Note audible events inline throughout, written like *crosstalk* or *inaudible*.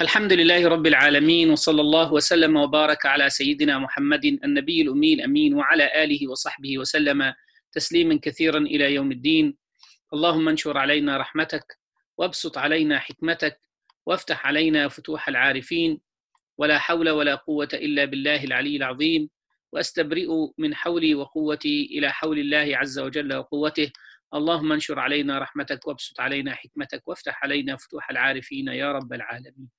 الحمد لله رب العالمين وصلى الله وسلم وبارك على سيدنا محمد النبي الأمي الأمين وعلى آله وصحبه وسلم تسليما كثيرا إلى يوم الدين. اللهم انشر علينا رحمتك وابسط علينا حكمتك وافتح علينا فتوح العارفين. ولا حول ولا قوة إلا بالله العلي العظيم. وأستبرئ من حولي وقوتي إلى حول الله عز وجل وقوته. اللهم انشر علينا رحمتك وابسط علينا حكمتك وافتح علينا فتوح العارفين يا رب العالمين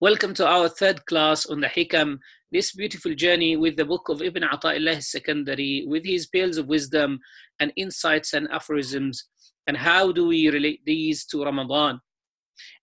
Welcome to our third class on the Hikam, this beautiful journey with the book of Ibn Ata'illah al-Secondary, with his pearls of wisdom and insights and aphorisms, and how do we relate these to Ramadan.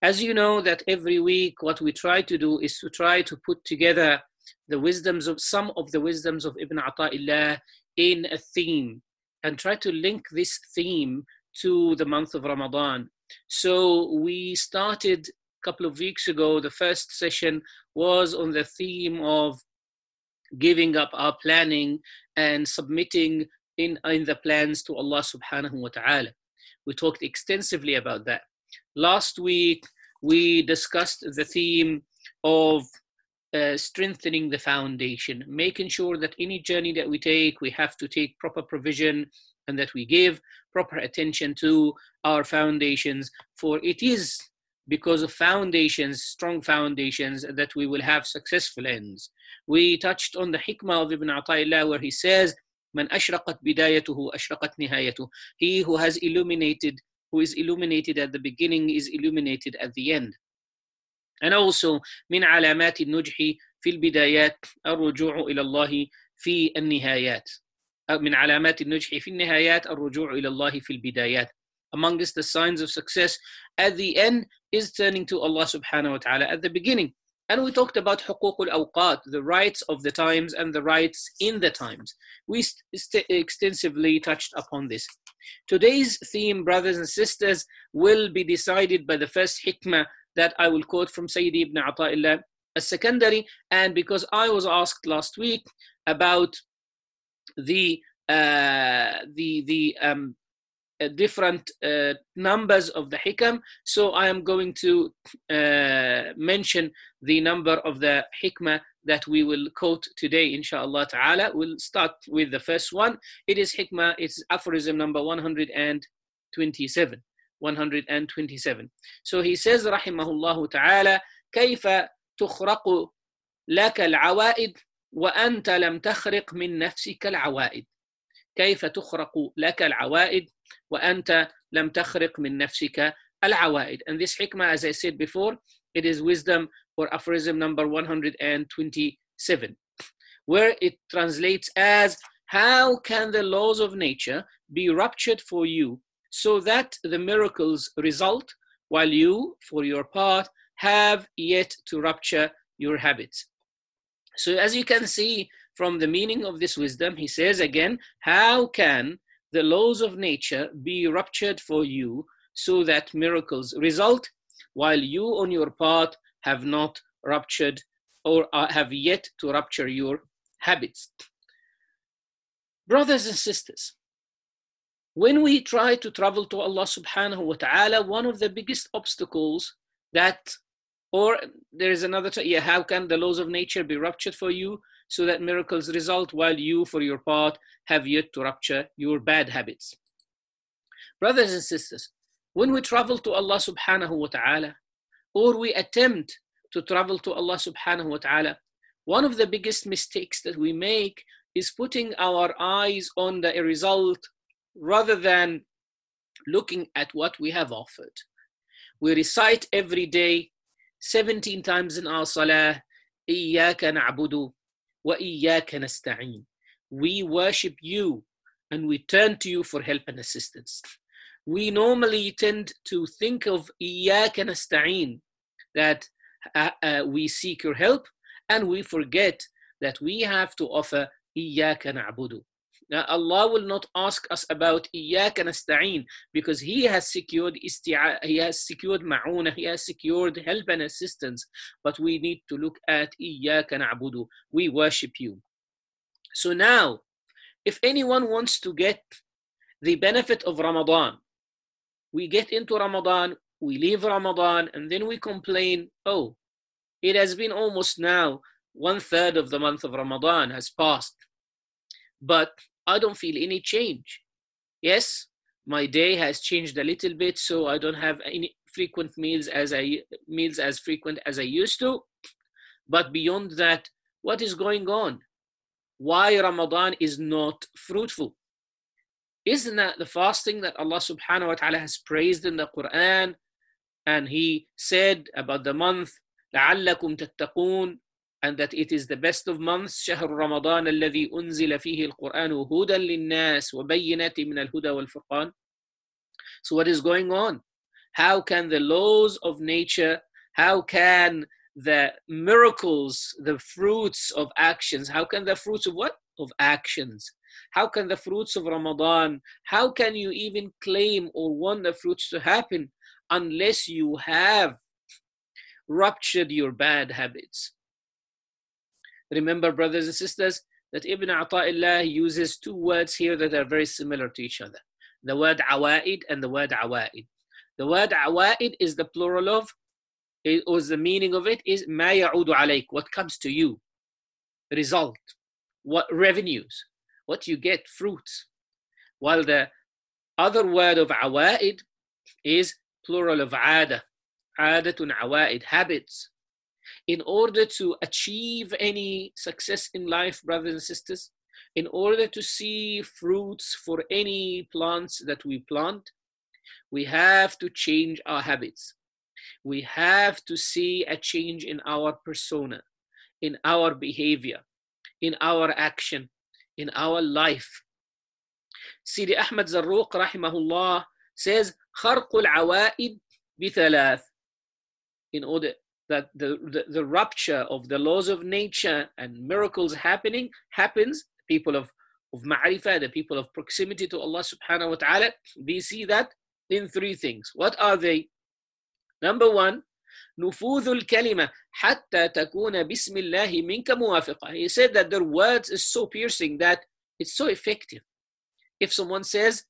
As you know that every week what we try to do is to try to put together the wisdoms of some of the wisdoms of Ibn Ata'illah in a theme and try to link this theme to the month of Ramadan. So we started a couple of weeks ago, the first session was on the theme of giving up our planning and submitting in, in the plans to Allah subhanahu wa ta'ala. We talked extensively about that. Last week, we discussed the theme of uh, strengthening the foundation, making sure that any journey that we take, we have to take proper provision and that we give proper attention to our foundations, for it is because of foundations, strong foundations, that we will have successful ends. We touched on the hikmah of Ibn Ata'illah where he says, "Man ashraqat بدايته ashraqat nihayatu. He who has illuminated, who is illuminated at the beginning is illuminated at the end. And also من علامات النجح في البدايات الرجوع إلى الله في النهايات. من علامات النجح في النهايات الرجوع إلى الله في البدايات. amongst the signs of success at the end is turning to Allah subhanahu wa ta'ala at the beginning. And we talked about حقوق الأوقات, the rights of the times and the rights in the times. We st- extensively touched upon this. Today's theme, brothers and sisters, will be decided by the first hikmah that I will quote from Sayyidi ibn Ata'illah al-Sakandari. And because I was asked last week about the uh, the the um, uh, different uh, numbers of the hikam. So I am going to uh, mention the number of the hikmah that we will quote today, inshallah ta'ala. We'll start with the first one. It is hikmah, it's aphorism number 127. 127. So he says, rahimahullah ta'ala, كيف تخرق لك العوائد وأنت لم تخرق من نفسك العوائد كيف تخرق لك العوائد وأنت لم تخرق من نفسك العوائد and this hikmah as I said before it is wisdom or aphorism number 127 where it translates as how can the laws of nature be ruptured for you so that the miracles result while you for your part have yet to rupture your habits so as you can see from the meaning of this wisdom, he says again, How can the laws of nature be ruptured for you so that miracles result, while you on your part have not ruptured or uh, have yet to rupture your habits? Brothers and sisters, when we try to travel to Allah subhanahu wa ta'ala, one of the biggest obstacles that, or there is another, yeah, how can the laws of nature be ruptured for you? so that miracles result while you, for your part, have yet to rupture your bad habits. Brothers and sisters, when we travel to Allah subhanahu wa ta'ala, or we attempt to travel to Allah subhanahu wa ta'ala, one of the biggest mistakes that we make is putting our eyes on the result rather than looking at what we have offered. We recite every day 17 times in our salah, إياك نعبد وإياك نستعين. We worship you and we turn to you for help and assistance. We normally tend to think of إياك نستعين, that uh, uh, we seek your help, and we forget that we have to offer إياك نعبد. now, Allah will not ask us about iyyaka nasta'een because He has secured isti'a, He has secured ma'una, He has secured help and assistance. But we need to look at iyyaka na'budu. We worship You. So now, if anyone wants to get the benefit of Ramadan, we get into Ramadan, we leave Ramadan, and then we complain, oh, it has been almost now one third of the month of Ramadan has passed. But I don't feel any change. Yes, my day has changed a little bit, so I don't have any frequent meals as I meals as frequent as I used to. But beyond that, what is going on? Why Ramadan is not fruitful? Isn't that the fasting that Allah subhanahu wa ta'ala has praised in the Quran? And He said about the month, لعلكم تتقون and that it is the best of months شهر رمضان الذي أنزل فيه القرآن هدى للناس وبينات من الهدى والفرقان So what is going on? How can the laws of nature, how can the miracles, the fruits of actions, how can the fruits of what? Of actions. How can the fruits of Ramadan, how can you even claim or want the fruits to happen unless you have ruptured your bad habits? Remember, brothers and sisters, that Ibn Ata'illah uses two words here that are very similar to each other. The word awa'id and the word awa'id. The word awa'id is the plural of, or the meaning of it is ma ya'udu alayk, what comes to you. Result, what revenues, what you get, fruits. While the other word of awa'id is plural of ada, adatun awa'id, habits in order to achieve any success in life, brothers and sisters, in order to see fruits for any plants that we plant, we have to change our habits. We have to see a change in our persona, in our behavior, in our action, in our life. Sidi Ahmad Zarruq, rahimahullah, says, خرق العوائد بثلاث. In order that the, the, the rupture of the laws of nature and miracles happening happens, people of, of ma'rifah, the people of proximity to Allah subhanahu wa ta'ala, they see that in three things. What are they? Number one, نفوذ الكلمة حتى تكون بسم الله منك موافقة. He said that their words is so piercing that it's so effective. If someone says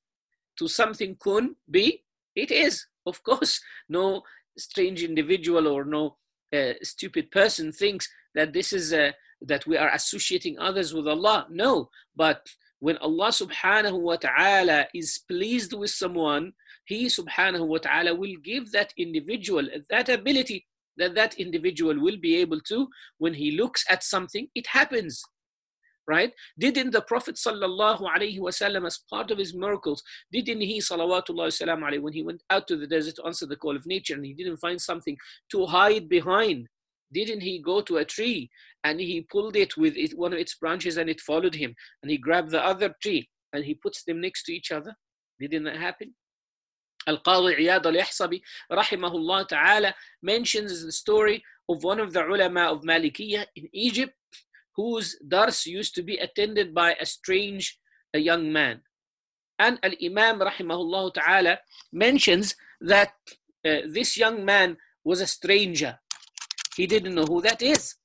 to something kun be, it is. Of course, no strange individual or no uh, stupid person thinks that this is a, that we are associating others with Allah. No, but when Allah subhanahu wa ta'ala is pleased with someone, He subhanahu wa ta'ala will give that individual that ability that that individual will be able to, when he looks at something, it happens right? Didn't the Prophet sallallahu alaihi wasallam, as part of his miracles, didn't he salawatullah salam alayhi, when he went out to the desert to answer the call of nature and he didn't find something to hide behind, didn't he go to a tree and he pulled it with it, one of its branches and it followed him and he grabbed the other tree and he puts them next to each other? Didn't that happen? Al-Qadi Iyad al-Ihsabi rahimahullah ta'ala mentions the story of one of the ulama of Malikiyah in Egypt whose dars used to be attended by a strange a young man. And Al Imam rahimahullah ta'ala mentions that uh, this young man was a stranger. He didn't know who that is.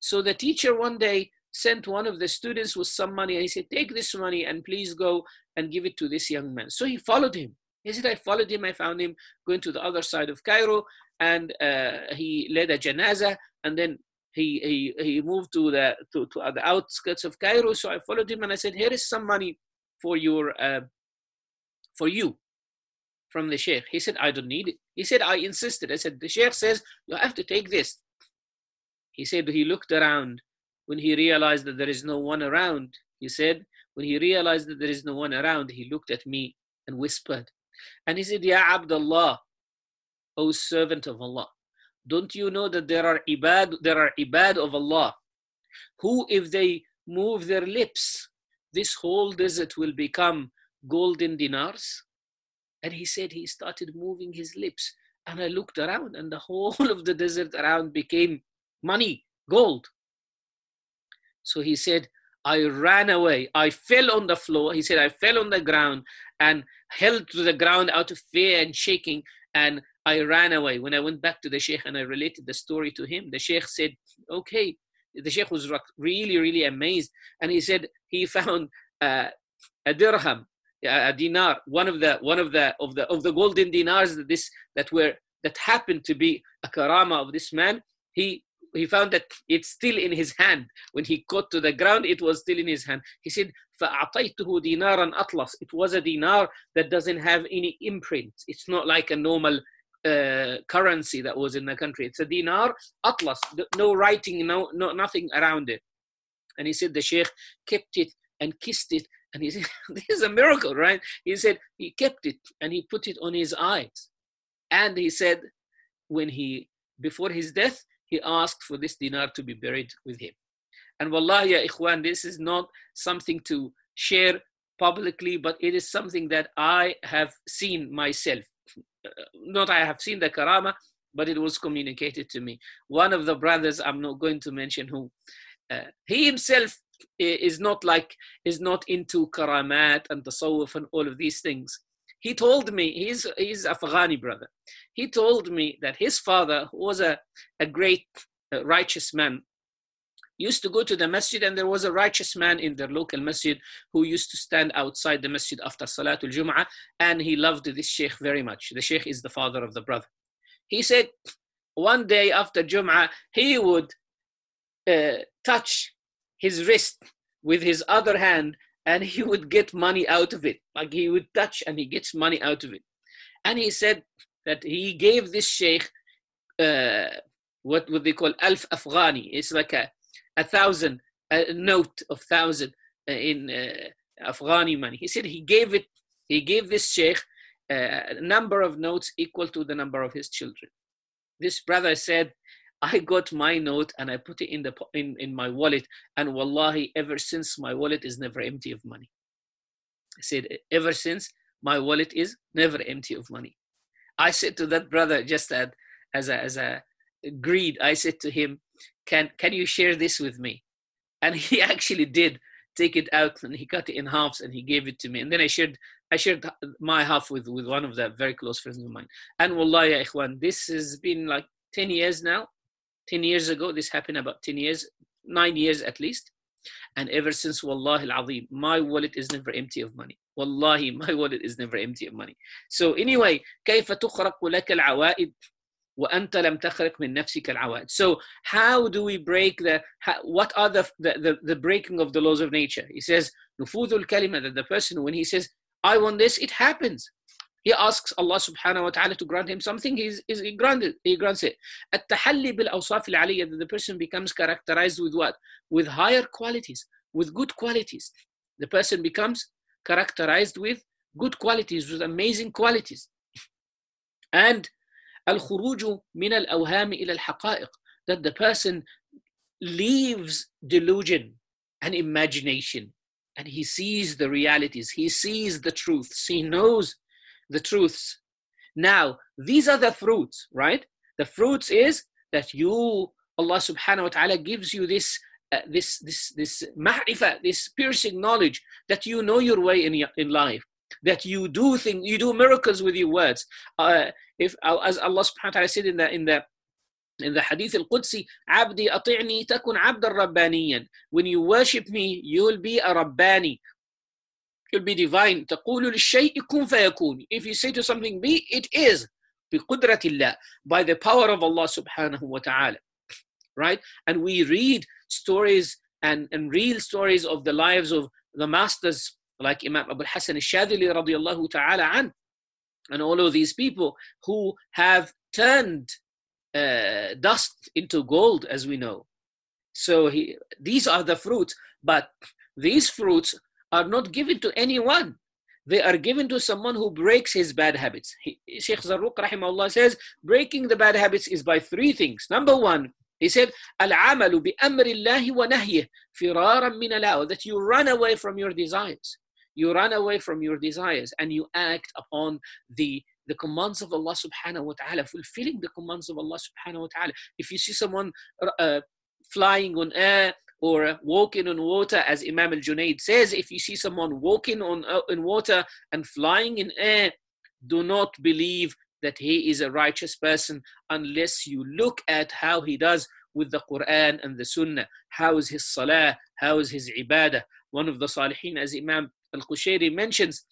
So the teacher one day sent one of the students with some money and he said, Take this money and please go and give it to this young man. So he followed him. He said, I followed him. I found him going to the other side of Cairo and uh, he led a janaza and then he he he moved to the to, to the outskirts of Cairo. So I followed him and I said, "Here is some money for your uh, for you from the sheikh." He said, "I don't need it." He said, "I insisted." I said, "The sheikh says you have to take this." He said he looked around when he realized that there is no one around. He said when he realized that there is no one around, he looked at me and whispered, and he said, "Ya Abdullah, O servant of Allah." Don't you know that there are ibad, there are ibad of Allah who, if they move their lips, this whole desert will become golden dinars? And he said he started moving his lips. And I looked around, and the whole *laughs* of the desert around became money, gold. So he said, I ran away. I fell on the floor. He said, I fell on the ground and held to the ground out of fear and shaking. And I ran away. When I went back to the Sheikh and I related the story to him, the Sheikh said, okay. The Sheikh was really, really amazed. And he said he found *laughs* uh, a dirham, a dinar, one of the one of the of the of the golden dinars that this that were that happened to be a karama of this man, he he found that it's still in his hand. When he got to the ground, it was still in his hand. He said, فَأَعْطَيْتُهُ دِينَارًا أَطْلَس It was a dinar that doesn't have any imprint. It's not like a normal uh, currency that was in the country. It's a dinar, atlas, no writing, no, no nothing around it. And he said the sheikh kept it and kissed it. And he said, *laughs* this is a miracle, right? He said he kept it and he put it on his eyes. And he said, when he, before his death, he asked for this dinar to be buried with him. And wallahi, ya ikhwan, this is not something to share publicly, but it is something that I have seen myself. Not I have seen the karama, but it was communicated to me. One of the brothers, I'm not going to mention who, uh, he himself is not like is not into karamat and tasawwuf and all of these things he told me he's he's afghani brother he told me that his father was a, a great uh, righteous man used to go to the masjid and there was a righteous man in their local masjid who used to stand outside the masjid after salatul jum'ah and he loved this sheikh very much the sheikh is the father of the brother he said one day after jum'ah he would uh, touch his wrist with his other hand and he would get money out of it. Like he would touch and he gets money out of it. And he said that he gave this sheikh uh, what would they call alf afghani. It's like a, a thousand, a note of thousand uh, in uh, Afghani money. He said he gave it, he gave this sheikh uh, a number of notes equal to the number of his children. This brother said I got my note and I put it in the in, in my wallet, and wallahi, ever since my wallet is never empty of money. I said, ever since my wallet is never empty of money. I said to that brother just as as a, as a greed, I said to him, "Can can you share this with me?" And he *laughs* actually did take it out and he cut it in halves and he gave it to me. And then I shared I shared my half with, with one of the very close friends of mine. And wallahi, ikhwan, this has been like 10 years now. 10 years ago, this happened about 10 years, nine years at least. And ever since, Wallahi al-Azim, my wallet is never empty of money. Wallahi, *laughs* my wallet is never empty of money. So anyway, كيف تخرق لك العوائد وأنت لم تخرق من نفسك العوائد. So how do we break the, how, what are the, the, the, the breaking of the laws of nature? He says, نفوذ الكلمة, that the person, when he says, I want this, it happens. He asks Allah subhanahu wa ta'ala to grant him something, he's, he's, he, granted, he grants it. التحلي بالأوصاف العلية that the person becomes characterized with what? With higher qualities, with good qualities. The person becomes characterized with good qualities, with amazing qualities. And الخروج من الأوهام إلى الحقائق that the person leaves delusion and imagination and he sees the realities, he sees the truths, he knows the truths. Now, these are the fruits, right? The fruits is that you, Allah subhanahu wa ta'ala gives you this uh, this this this ma'rifah, this piercing knowledge that you know your way in in life, that you do things, you do miracles with your words. Uh, if uh, as Allah subhanahu wa ta'ala said in the in the in the hadith al-Qudsi, عبدي أطعني تكن عبدا ربانيا. When you worship me, you will be a Rabbani could be divine تقول للشيء كن فيكون if you say to something be it is بقدرة الله by the power of Allah subhanahu wa ta'ala right and we read stories and, and real stories of the lives of the masters like Imam Abu Hassan al-Shadili radiallahu ta'ala an and all of these people who have turned uh, dust into gold as we know so he, these are the fruits but these fruits are not given to anyone. They are given to someone who breaks his bad habits. He, Sheikh Zarruq rahimahullah says, breaking the bad habits is by three things. Number one, he said, Al-amalu bi amrillahi wa nahyih firaran min that you run away from your desires. You run away from your desires and you act upon the the commands of Allah subhanahu wa ta'ala, fulfilling the commands of Allah subhanahu wa ta'ala. If you see someone uh, flying on air, or walking on water, as Imam al Junaid says, if you see someone walking on uh, in water and flying in air, do not believe that he is a righteous person unless you look at how he does with the Quran and the Sunnah. How is his salah? How is his ibadah? One of the Salihin, as Imam al Qushayri mentions,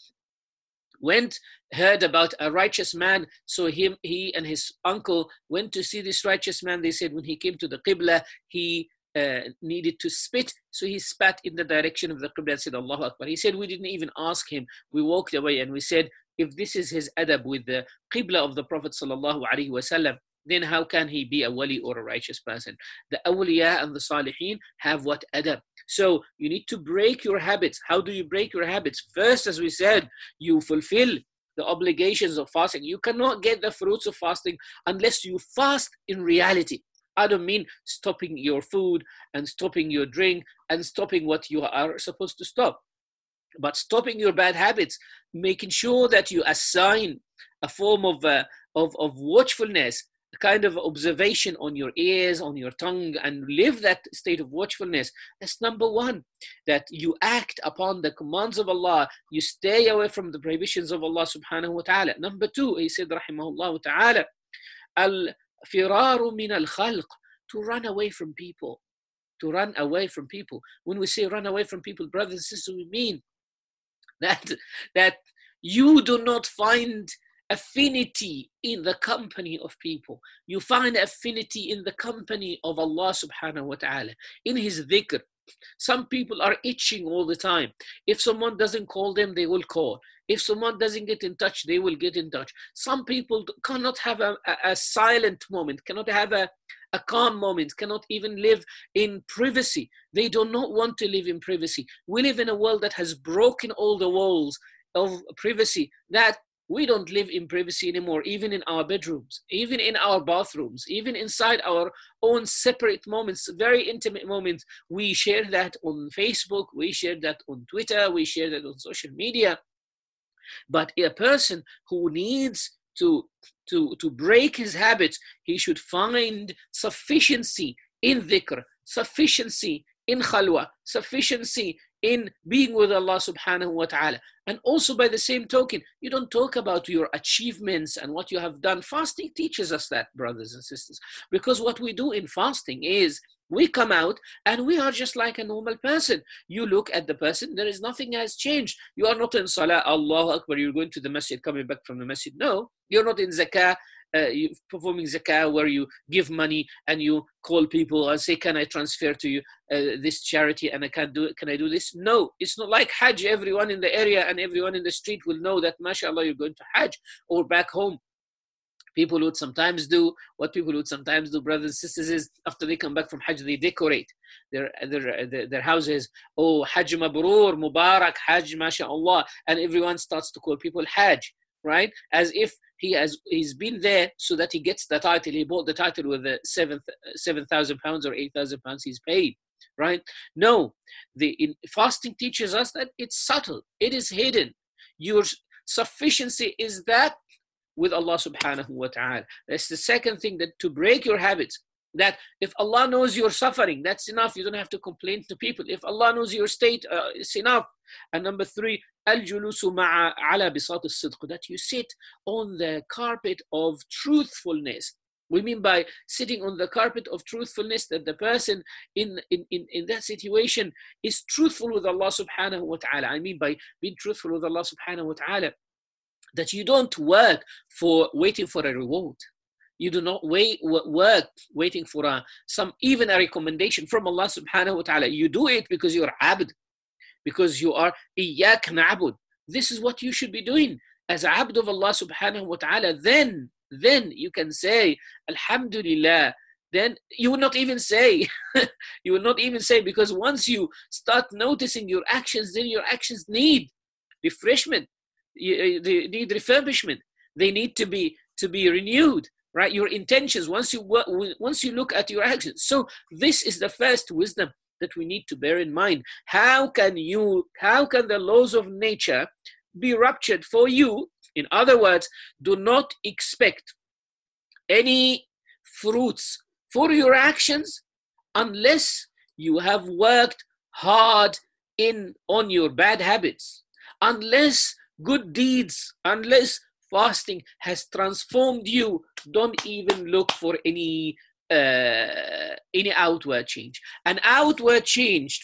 went heard about a righteous man. So him he and his uncle went to see this righteous man. They said when he came to the qibla he uh, needed to spit. So he spat in the direction of the qibla and said allahu akbar. He said we didn't even ask him. We walked away and we said if this is his adab with the qibla of the prophet sallallahu then how can he be a wali or a righteous person? The awliya and the salihin have what adab. So you need to break your habits. How do you break your habits? First, as we said, you fulfill the obligations of fasting. You cannot get the fruits of fasting unless you fast in reality. I don't mean stopping your food and stopping your drink and stopping what you are supposed to stop, but stopping your bad habits, making sure that you assign a form of, uh, of, of watchfulness kind of observation on your ears, on your tongue, and live that state of watchfulness. That's number one, that you act upon the commands of Allah, you stay away from the prohibitions of Allah subhanahu wa ta'ala. Number two, he said, rahimahullah ta'ala, al firaru min al khalq, to run away from people. To run away from people. When we say run away from people, brothers and sisters, we mean that that you do not find affinity in the company of people. You find affinity in the company of Allah subhanahu wa ta'ala, in His dhikr. Some people are itching all the time. If someone doesn't call them, they will call. If someone doesn't get in touch, they will get in touch. Some people cannot have a, a, a silent moment, cannot have a, a calm moment, cannot even live in privacy. They do not want to live in privacy. We live in a world that has broken all the walls of privacy that we don't live in privacy anymore, even in our bedrooms, even in our bathrooms, even inside our own separate moments, very intimate moments. We share that on Facebook, we share that on Twitter, we share that on social media. But a person who needs to, to, to break his habits, he should find sufficiency in dhikr, sufficiency in khalwa, sufficiency in being with Allah subhanahu wa ta'ala. And also by the same token, you don't talk about your achievements and what you have done. Fasting teaches us that, brothers and sisters. Because what we do in fasting is we come out and we are just like a normal person. You look at the person, there is nothing has changed. You are not in Salah, Allah Akbar, you're going to the masjid, coming back from the masjid. No, you're not in zakah, uh, performing zakah where you give money and you call people and say can i transfer to you uh, this charity and i can't do it can i do this? No it's not like hajj. Everyone in the area and everyone in the street will know that mashallah you're going to hajj or back home. People would sometimes do what people would sometimes do brothers and sisters is after they come back from hajj they decorate their their their, their houses. Oh hajj mabrur mubarak hajj mashallah and everyone starts to call people hajj right as if he has he's been there so that he gets the title. He bought the title with the seven seven thousand pounds or eight thousand pounds he's paid. Right? No, the in, fasting teaches us that it's subtle. It is hidden. Your sufficiency is that with Allah subhanahu wa ta'ala. That's the second thing that to break your habits that if Allah knows you're suffering, that's enough. You don't have to complain to people. If Allah knows your state, uh, it's enough. And number three, al-julusu ala bisat al that you sit on the carpet of truthfulness. We mean by sitting on the carpet of truthfulness that the person in, in, in, in that situation is truthful with Allah subhanahu wa ta'ala. I mean by being truthful with Allah subhanahu wa ta'ala, that you don't work for waiting for a reward you do not wait work waiting for a, some even a recommendation from Allah subhanahu wa ta'ala. You do it because you're abd, because you are iyyak na'bud. This is what you should be doing as abd of Allah subhanahu wa ta'ala. Then, then you can say, Alhamdulillah. Then you will not even say, *laughs* you will not even say, because once you start noticing your actions, then your actions need refreshment, they need refurbishment. They need to be to be renewed right? Your intentions once you work, once you look at your actions. So this is the first wisdom that we need to bear in mind. How can you how can the laws of nature be ruptured for you? In other words do not expect any fruits for your actions unless you have worked hard in on your bad habits. Unless good deeds unless fasting has transformed you, don't even look for any uh, any outward change. An outward change,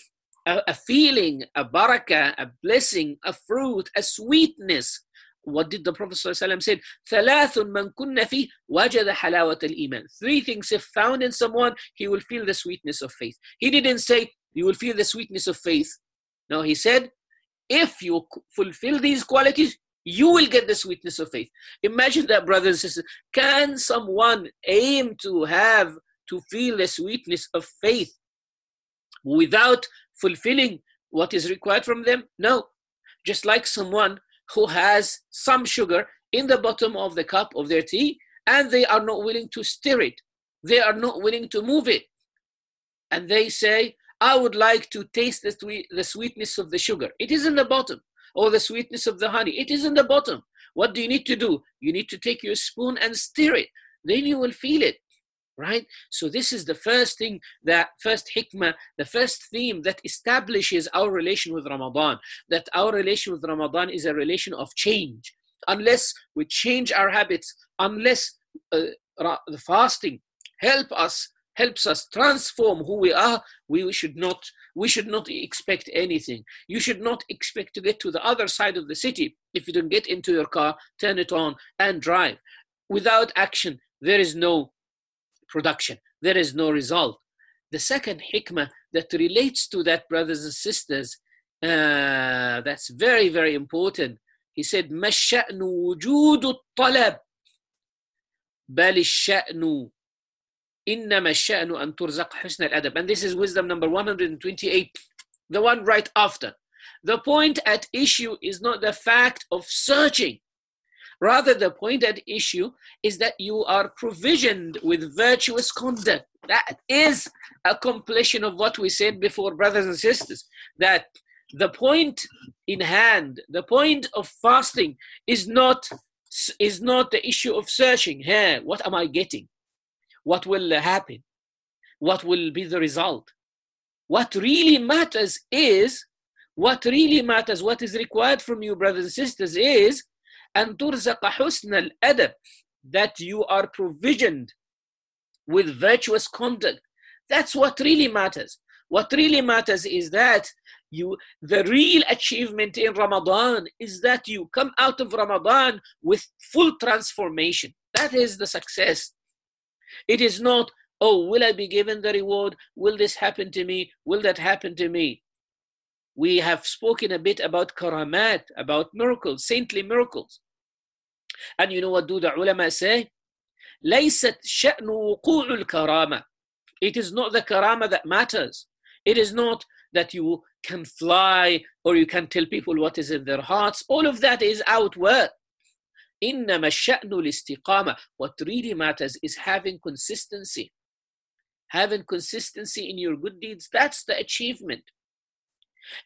a, a feeling, a barakah, a blessing, a fruit, a sweetness what did the Prophet ﷺ say? ثلاث من كن فيه وجد حلاوة الإيمان. Three things if found in someone, he will feel the sweetness of faith. He didn't say you will feel the sweetness of faith. No, he said if you fulfill these qualities, you will get the sweetness of faith. Imagine that, brothers and sisters. Can someone aim to have to feel the sweetness of faith without fulfilling what is required from them? No. Just like someone who has some sugar in the bottom of the cup of their tea and they are not willing to stir it, they are not willing to move it. And they say, I would like to taste the, the sweetness of the sugar. It is in the bottom. Or the sweetness of the honey. It is in the bottom. What do you need to do? You need to take your spoon and stir it. Then you will feel it. Right? So this is the first thing that first hikmah, the first theme that establishes our relation with Ramadan. That our relation with Ramadan is a relation of change. Unless we change our habits, unless uh, the fasting help us helps us transform who we are, we should not we should not expect anything. You should not expect to get to the other side of the city if you don't get into your car, turn it on, and drive. Without action, there is no production, there is no result. The second hikmah that relates to that, brothers and sisters, uh, that's very, very important. He said, ما الشأن وجود الطلب بل الشأن إنما الشأن أن ترزق حسن الأدب and this is wisdom number 128 the one right after the point at issue is not the fact of searching rather the point at issue is that you are provisioned with virtuous conduct that is a completion of what we said before brothers and sisters that the point in hand the point of fasting is not is not the issue of searching hey what am i getting what will happen, what will be the result. What really matters is, what really matters, what is required from you, brothers and sisters, is أن ترزق حسن الأدب that you are provisioned with virtuous conduct. That's what really matters. What really matters is that you the real achievement in Ramadan is that you come out of Ramadan with full transformation. That is the success. It is not, oh, will I be given the reward? Will this happen to me? Will that happen to me? We have spoken a bit about karamat, about miracles, saintly miracles. And you know what do the ulama say? ليست شأن وقوع الكرامة. It is not the karama that matters. It is not that you can fly or you can tell people what is in their hearts. All of that is outward. إنما الشأن الاستقامة. What really matters is having consistency. Having consistency in your good deeds, that's the achievement.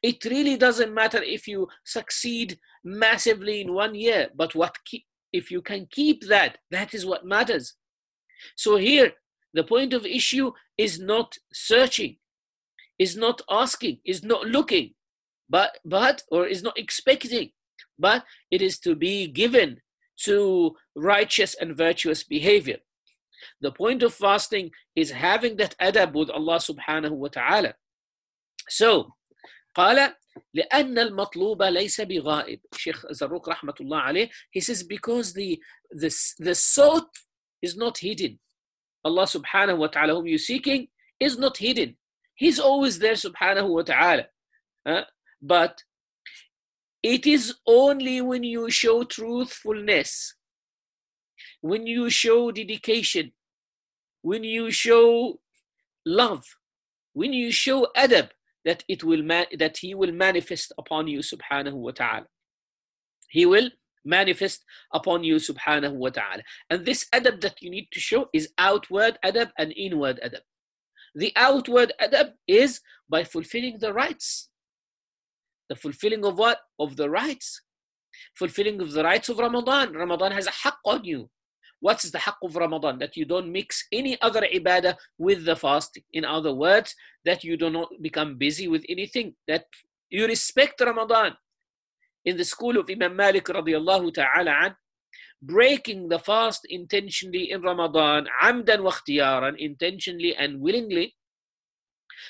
It really doesn't matter if you succeed massively in one year, but what keep, if you can keep that, that is what matters. So here, the point of issue is not searching, is not asking, is not looking, but but or is not expecting, but it is to be given to righteous and virtuous behavior. The point of fasting is having that adab with Allah subhanahu wa ta'ala. So, قال لأن المطلوب ليس بغائب Sheikh Zarruq رحمة الله عليه he says because the, the, the sought is not hidden Allah subhanahu wa ta'ala whom you're seeking is not hidden he's always there subhanahu wa ta'ala uh, but it is only when you show truthfulness, when you show dedication, when you show love, when you show adab, that it will ma- that he will manifest upon you subhanahu wa ta'ala. He will manifest upon you subhanahu wa ta'ala. And this adab that you need to show is outward adab and inward adab. The outward adab is by fulfilling the rights the fulfilling of what? Of the rights. Fulfilling of the rights of Ramadan. Ramadan has a haqq on you. What's the haqq of Ramadan? That you don't mix any other ibadah with the fasting. In other words, that you do not become busy with anything. That you respect Ramadan. In the school of Imam Malik radiallahu ta'ala an, breaking the fast intentionally in Ramadan, amdan wa intentionally and willingly,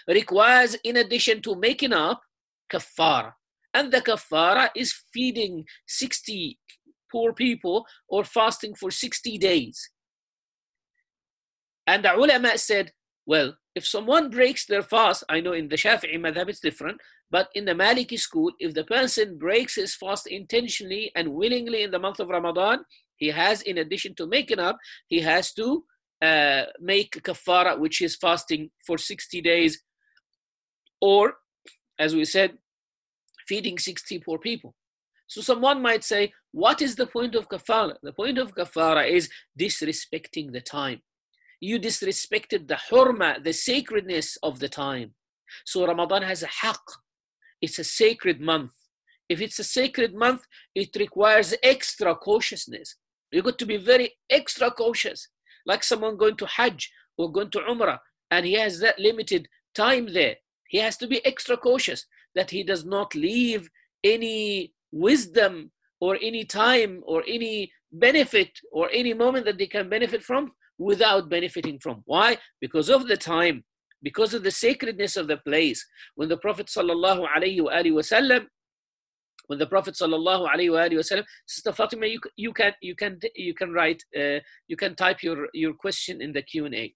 requires in addition to making up kafara. And the kafara is feeding 60 poor people or fasting for 60 days. And the ulama said, well, if someone breaks their fast, I know in the Shafi'i madhab it's different, but in the Maliki school, if the person breaks his fast intentionally and willingly in the month of Ramadan, he has, in addition to making up, he has to uh, make kafara, which is fasting for 60 days, or, as we said, feeding 60 poor people. So someone might say, what is the point of kafara? The point of kafara is disrespecting the time. You disrespected the hurma, the sacredness of the time. So Ramadan has a haqq. It's a sacred month. If it's a sacred month, it requires extra cautiousness. You got to be very extra cautious, like someone going to Hajj or going to Umrah, and he has that limited time there. He has to be extra cautious that he does not leave any wisdom or any time or any benefit or any moment that they can benefit from without benefiting from. Why? Because of the time, because of the sacredness of the place. When the Prophet sallallahu alaihi wasallam, when the Prophet sallallahu alaihi wasallam, Sister Fatima, you, you can you can you can write uh, you can type your your question in the Q and A.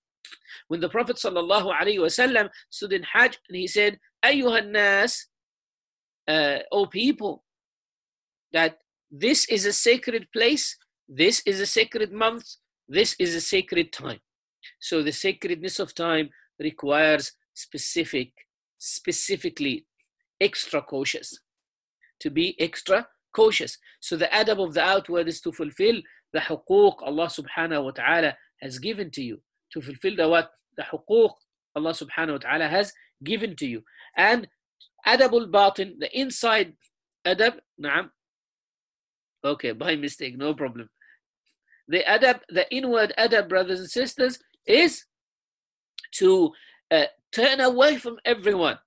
When the Prophet wasallam stood in Hajj and he said, "Ayyuhan uh, O people, that this is a sacred place, this is a sacred month, this is a sacred time. So the sacredness of time requires specific, specifically extra cautious. To be extra cautious. So the adab of the outward is to fulfill the huquq Allah subhanahu wa ta'ala has given to you. To fulfill the what? The huquq Allah subhanahu wa ta'ala has given to you. And adabul batin, the inside adab, na'am. Okay, by mistake, no problem the adab, the inward adab, brothers and sisters, is to uh, turn away from everyone.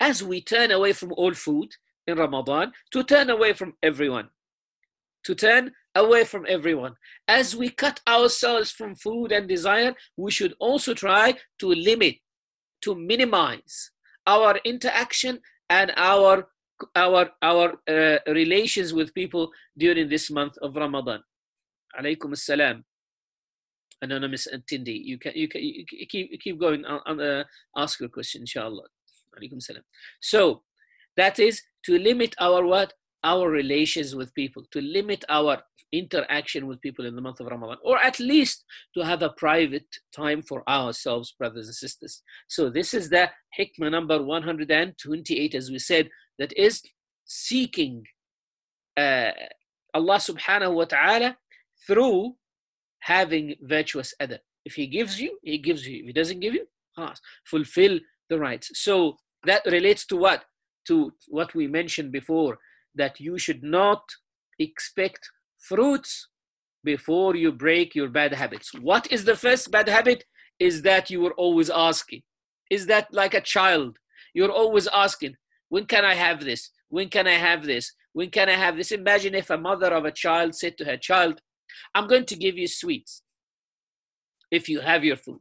As we turn away from all food in Ramadan, to turn away from everyone. To turn away from everyone. As we cut ourselves from food and desire, we should also try to limit, to minimize our interaction and our our our uh, relations with people during this month of Ramadan. Alaykum assalam. Anonymous attendee. You can you can you keep keep going. I'll, uh, ask your question, inshallah. Alaykum salam. So that is to limit our what our relations with people, to limit our interaction with people in the month of Ramadan, or at least to have a private time for ourselves, brothers and sisters. So this is the hikmah number 128, as we said, that is seeking uh, Allah subhanahu wa ta'ala through having virtuous adab. If he gives you, he gives you. If he doesn't give you, ask. fulfill the rights. So that relates to what? To what we mentioned before, that you should not expect fruits before you break your bad habits. What is the first bad habit? Is that you are always asking. Is that like a child? You're always asking, when can I have this? When can I have this? When can I have this? Imagine if a mother of a child said to her child, I'm going to give you sweets if you have your food.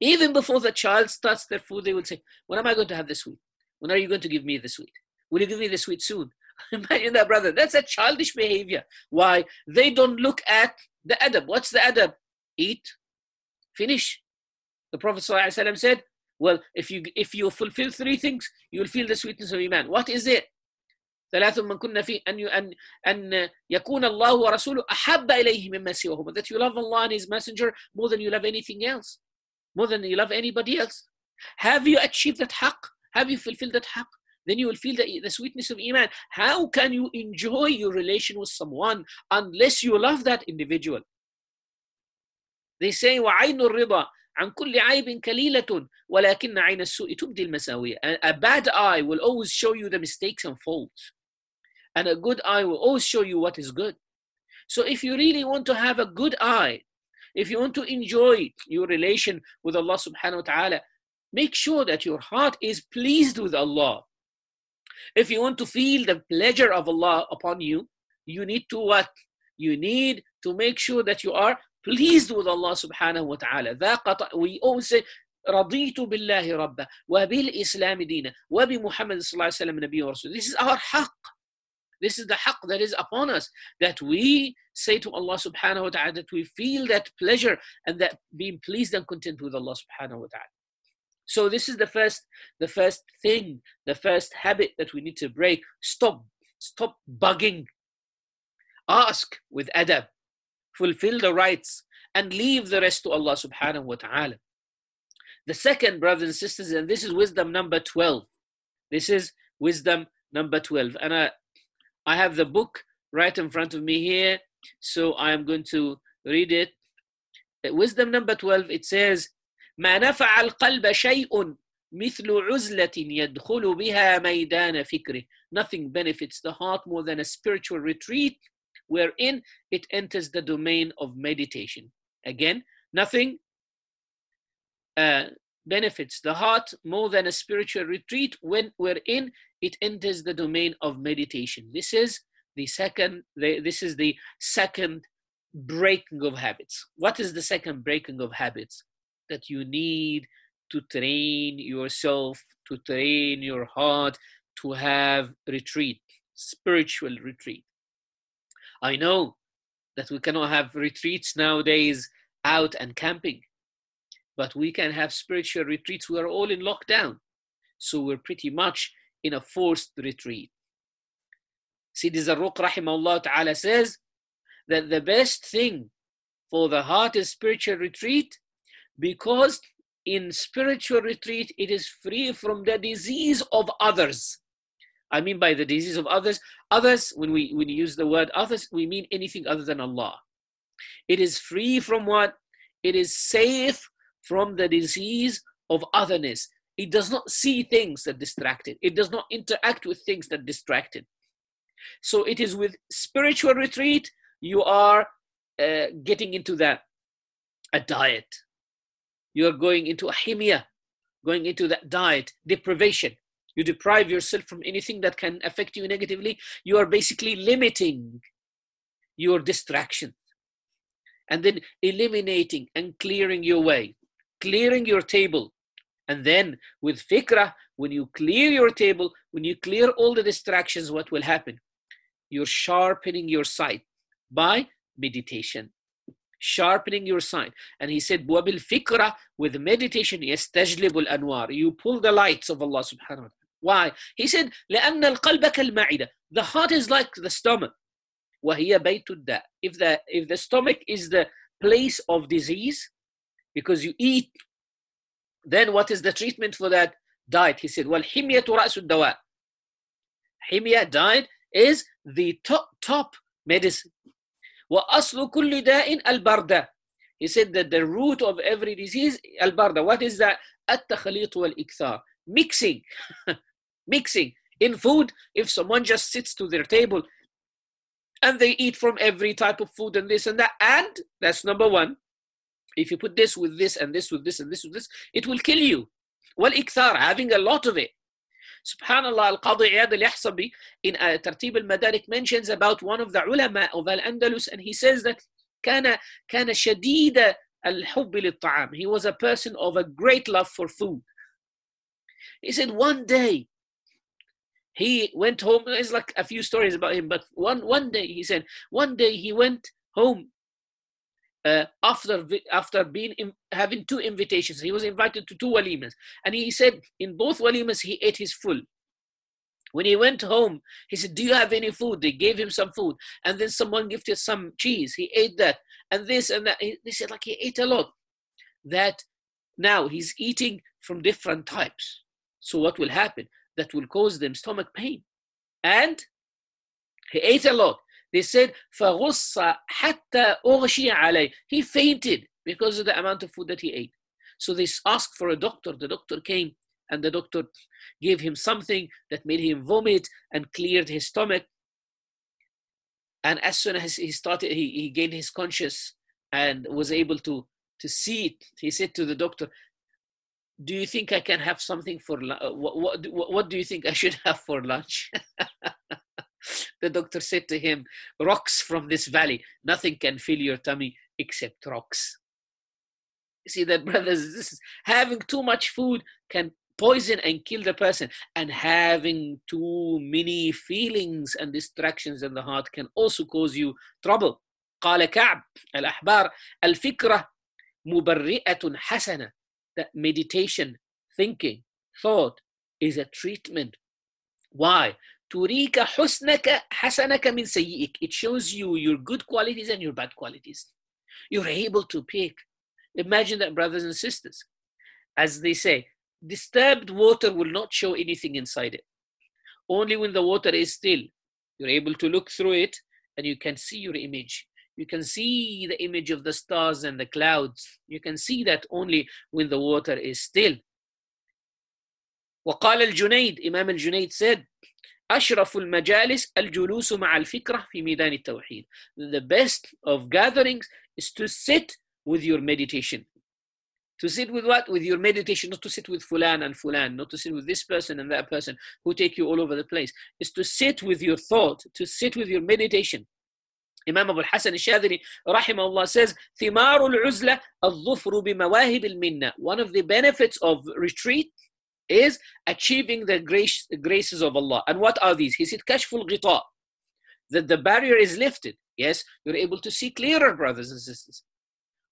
Even before the child starts their food, they will say, When am I going to have the sweet? When are you going to give me the sweet? Will you give me the sweet soon? *laughs* Imagine that, brother. That's a childish behavior. Why? They don't look at the adab. What's the adab? Eat, finish. The Prophet ﷺ said, Well, if you if you fulfill three things, you will feel the sweetness of Iman. What is it? ثلاث من كنا فيه أن أن أن يكون الله ورسوله أحب إليه مما سواهما that you love Allah and His Messenger more than you love anything else more than you love anybody else have you achieved that haqq have you fulfilled that haqq then you will feel the, the sweetness of iman how can you enjoy your relation with someone unless you love that individual they say وعين الرضا عن كل عيب كليلة ولكن عين السوء تبدي المساوية a bad eye will always show you the mistakes and faults and a good eye will always show you what is good. So if you really want to have a good eye, if you want to enjoy your relation with Allah subhanahu wa ta'ala, make sure that your heart is pleased with Allah. If you want to feel the pleasure of Allah upon you, you need to what? You need to make sure that you are pleased with Allah subhanahu wa ta'ala. We always say, رضيت بالله ربا وبالإسلام دينا وبمحمد صلى الله عليه وسلم نبي ورسول. This is our haqq. This is the haqq that is upon us that we say to Allah subhanahu wa ta'ala that we feel that pleasure and that being pleased and content with Allah subhanahu wa ta'ala. So this is the first the first thing, the first habit that we need to break. Stop, stop bugging. Ask with adab, fulfill the rights, and leave the rest to Allah subhanahu wa ta'ala. The second, brothers and sisters, and this is wisdom number 12. This is wisdom number 12. And I, I have the book right in front of me here, so I am going to read it. Wisdom number 12, it says, ما نفع القلب شيء مثل عزلة يدخل بها ميدان فكره. Nothing benefits the heart more than a spiritual retreat wherein it enters the domain of meditation. Again, nothing uh, benefits the heart more than a spiritual retreat when wherein it enters the domain of meditation. This is the second. The, this is the second breaking of habits. What is the second breaking of habits? That you need to train yourself, to train your heart to have retreat, spiritual retreat. I know that we cannot have retreats nowadays out and camping, but we can have spiritual retreats. We are all in lockdown, so we're pretty much in a forced retreat. Sidi Zarruq rahimahullah ta'ala says that the best thing for the heart is spiritual retreat because in spiritual retreat it is free from the disease of others. I mean by the disease of others, others, when we, when use the word others, we mean anything other than Allah. It is free from what? It is safe from the disease of otherness. It does not see things that distract it. It does not interact with things that distract it. So it is with spiritual retreat, you are uh, getting into that, a diet. You are going into a himya, going into that diet, deprivation. You deprive yourself from anything that can affect you negatively. You are basically limiting your distraction and then eliminating and clearing your way clearing your table. And then with fikra, when you clear your table, when you clear all the distractions, what will happen? You're sharpening your sight by meditation Sharpening your sight. And he said, Wabil fikra, with meditation, yastajlibul anwar. You pull the lights of Allah subhanahu wa ta'ala. Why? He said, لأن القلب كالمعدة. The heart is like the stomach. وهي بيت الداء. If the, if the stomach is the place of disease, because you eat. Then what is the treatment for that diet? He said, well, himya رأس الدواء. Himya diet is the top, top medicine. وأصل كل داء البردة. He said that the root of every disease, البردة. What is that? التخليط والإكثار. Mixing. *laughs* Mixing. In food, if someone just sits to their table and they eat from every type of food and this and that, and that's number one, if you put this with this and this with this and this with this, it will kill you. Well, ikthar, having a lot of it. Subhanallah, Al-Qadi Iyad al-Yahsabi in uh, Tartib al-Madarik mentions about one of the ulama of Al-Andalus and he says that كان كان شديد الحب للطعام. He was a person of a great love for food. He said one day he went home. There's like a few stories about him, but one one day he said one day he went home uh, after after being having two invitations. He was invited to two walimas, and he said in both walimas he ate his full. When he went home, he said, "Do you have any food?" They gave him some food, and then someone gifted some cheese. He ate that, and this and that. They said like he ate a lot. That now he's eating from different types. So what will happen? That will cause them stomach pain, and he ate a lot. They said, فَغُصَّ حَتَّى أُغْشِيَ عَلَيْهِ He fainted because of the amount of food that he ate. So they asked for a doctor. The doctor came and the doctor gave him something that made him vomit and cleared his stomach. And as soon as he started, he, he gained his conscious and was able to, to see it. He said to the doctor, do you think I can have something for what, what, what do you think I should *laughs* have for lunch? *laughs* the doctor said to him, Rocks from this valley, nothing can fill your tummy except rocks. You see that, brothers, this is, having too much food can poison and kill the person. And having too many feelings and distractions in the heart can also cause you trouble. قال كعب الأحبار الفكرة مبرئة حسنة that meditation, thinking, thought is a treatment. Why? تريك حسنك حسنك من سيئك. It shows you your good qualities and your bad qualities. You're able to pick. Imagine that, brothers and sisters. As they say, disturbed water will not show anything inside it. Only when the water is still, you're able to look through it and you can see your image. You can see the image of the stars and the clouds. You can see that only when the water is still. وقال الجنيد إمام الجنيد said أشرف المجالس الجلوس مع الفكرة في ميدان التوحيد. The best of gatherings is to sit with your meditation. To sit with what? With your meditation, not to sit with fulan and fulan, not to sit with this person and that person who take you all over the place. Is to sit with your thought, to sit with your meditation. Imam Abu al-Hasan al-Shadhili rahimahullah says, ثمار العزلة الظفر بمواهب المنة. One of the benefits of retreat is achieving the grace, graces of Allah. And what are these? He said, kashful ghita, that the barrier is lifted. Yes, you're able to see clearer, brothers and sisters.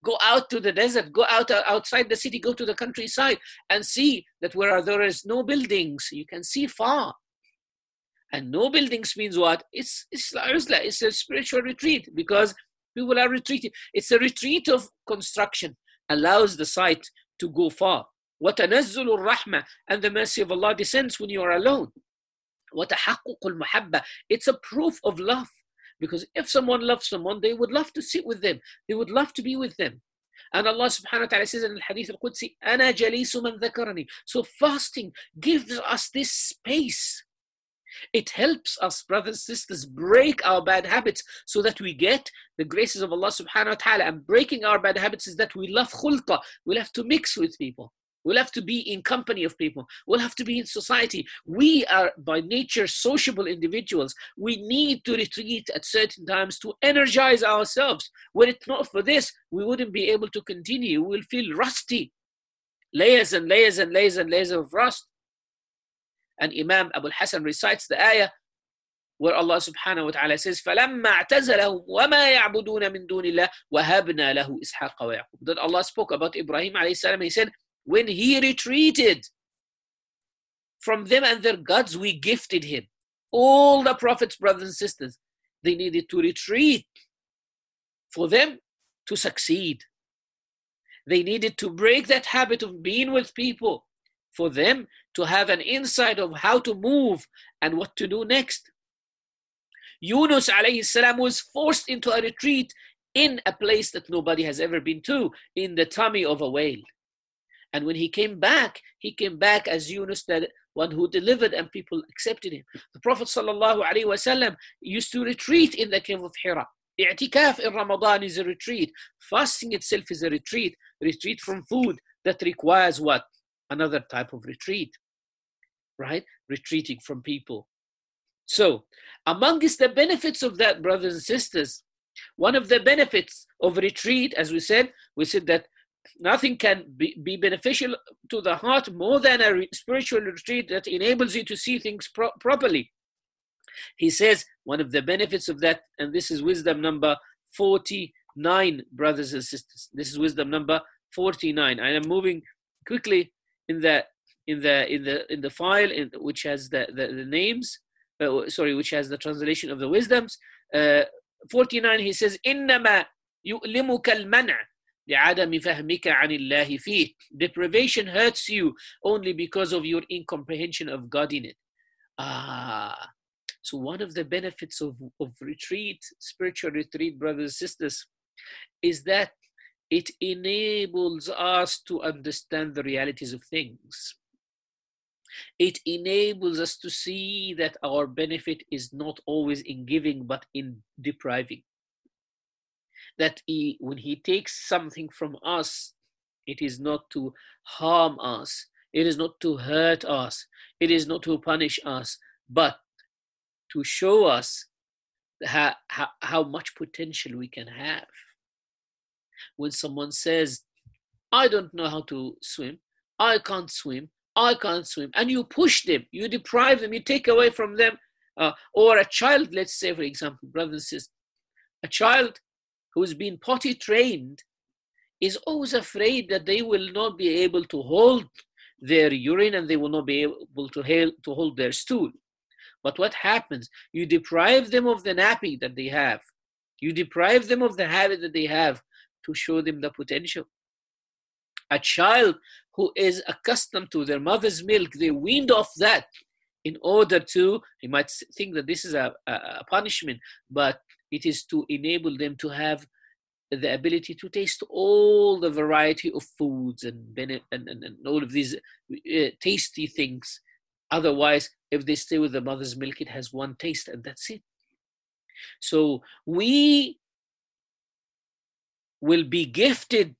Go out to the desert, go out uh, outside the city, go to the countryside and see that where there is no buildings, you can see far. And no buildings means what? It's it's, it's a spiritual retreat because people are retreating. It's a retreat of construction, allows the sight to go far. وتنزل الرحمة and the mercy of Allah descends when you are alone. وتحقق المحبة it's a proof of love because if someone loves someone they would love to sit with them they would love to be with them and Allah subhanahu wa ta'ala says in the hadith al-Qudsi أنا جليس من ذكرني so fasting gives us this space it helps us, brothers and sisters, break our bad habits so that we get the graces of Allah subhanahu wa ta'ala. And breaking our bad habits is that we love khulqa. We'll have to mix with people. We'll have to be in company of people. We'll have to be in society. We are by nature sociable individuals. We need to retreat at certain times to energize ourselves. Were it not for this, we wouldn't be able to continue. We'll feel rusty. Layers and layers and layers and layers of rust. And Imam Abu al-Hasan recites the ayah where Allah subhanahu wa ta'ala says, فَلَمَّا اعْتَزَلَهُمْ وَمَا يَعْبُدُونَ مِن دُونِ اللَّهِ وَهَبْنَا لَهُ إِسْحَاقَ وَيَعْقُوبَ That Allah spoke about Ibrahim alayhi salam. He said, when he retreated from them and their gods, we gifted him. All the prophets, brothers and sisters, they needed to retreat for them to succeed. They needed to break that habit of being with people for them to have an insight of how to move and what to do next. Yunus alayhi was forced into a retreat in a place that nobody has ever been to, in the tummy of a whale. And when he came back, he came back as Yunus, the one who delivered, and people accepted him. The Prophet ﷺ used to retreat in the cave of Hira. I'tikaf in Ramadan is a retreat. Fasting itself is a retreat. Retreat from food that requires what? Another type of retreat right? Retreating from people. So, amongst the benefits of that, brothers and sisters, one of the benefits of retreat, as we said, we said that nothing can be, be beneficial to the heart more than a re- spiritual retreat that enables you to see things pro- properly. He says one of the benefits of that, and this is wisdom number 49, brothers and sisters. This is wisdom number 49. I am moving quickly in the in the in the in the file in, which has the the, the names uh, sorry which has the translation of the wisdoms uh, 49 he says innama yu'limuka al لعدم فهمك عن الله فيه deprivation hurts you only because of your incomprehension of God in it ah so one of the benefits of, of retreat spiritual retreat brothers and sisters is that it enables us to understand the realities of things it enables us to see that our benefit is not always in giving, but in depriving. That he, when He takes something from us, it is not to harm us, it is not to hurt us, it is not to punish us, but to show us how, how, how much potential we can have. When someone says, I don't know how to swim, I can't swim, I can't swim, and you push them, you deprive them, you take away from them, uh, or a child, let's say, for example, brothers and sisters, a child who's been potty trained is always afraid that they will not be able to hold their urine and they will not be able to, to hold their stool. But what happens? You deprive them of the nappy that they have. You deprive them of the habit that they have to show them the potential. A child who is accustomed to their mother's milk, they weaned off that in order to, you might think that this is a, a punishment, but it is to enable them to have the ability to taste all the variety of foods and, and, and, and all of these uh, tasty things. Otherwise, if they stay with the mother's milk, it has one taste and that's it. So we will be gifted,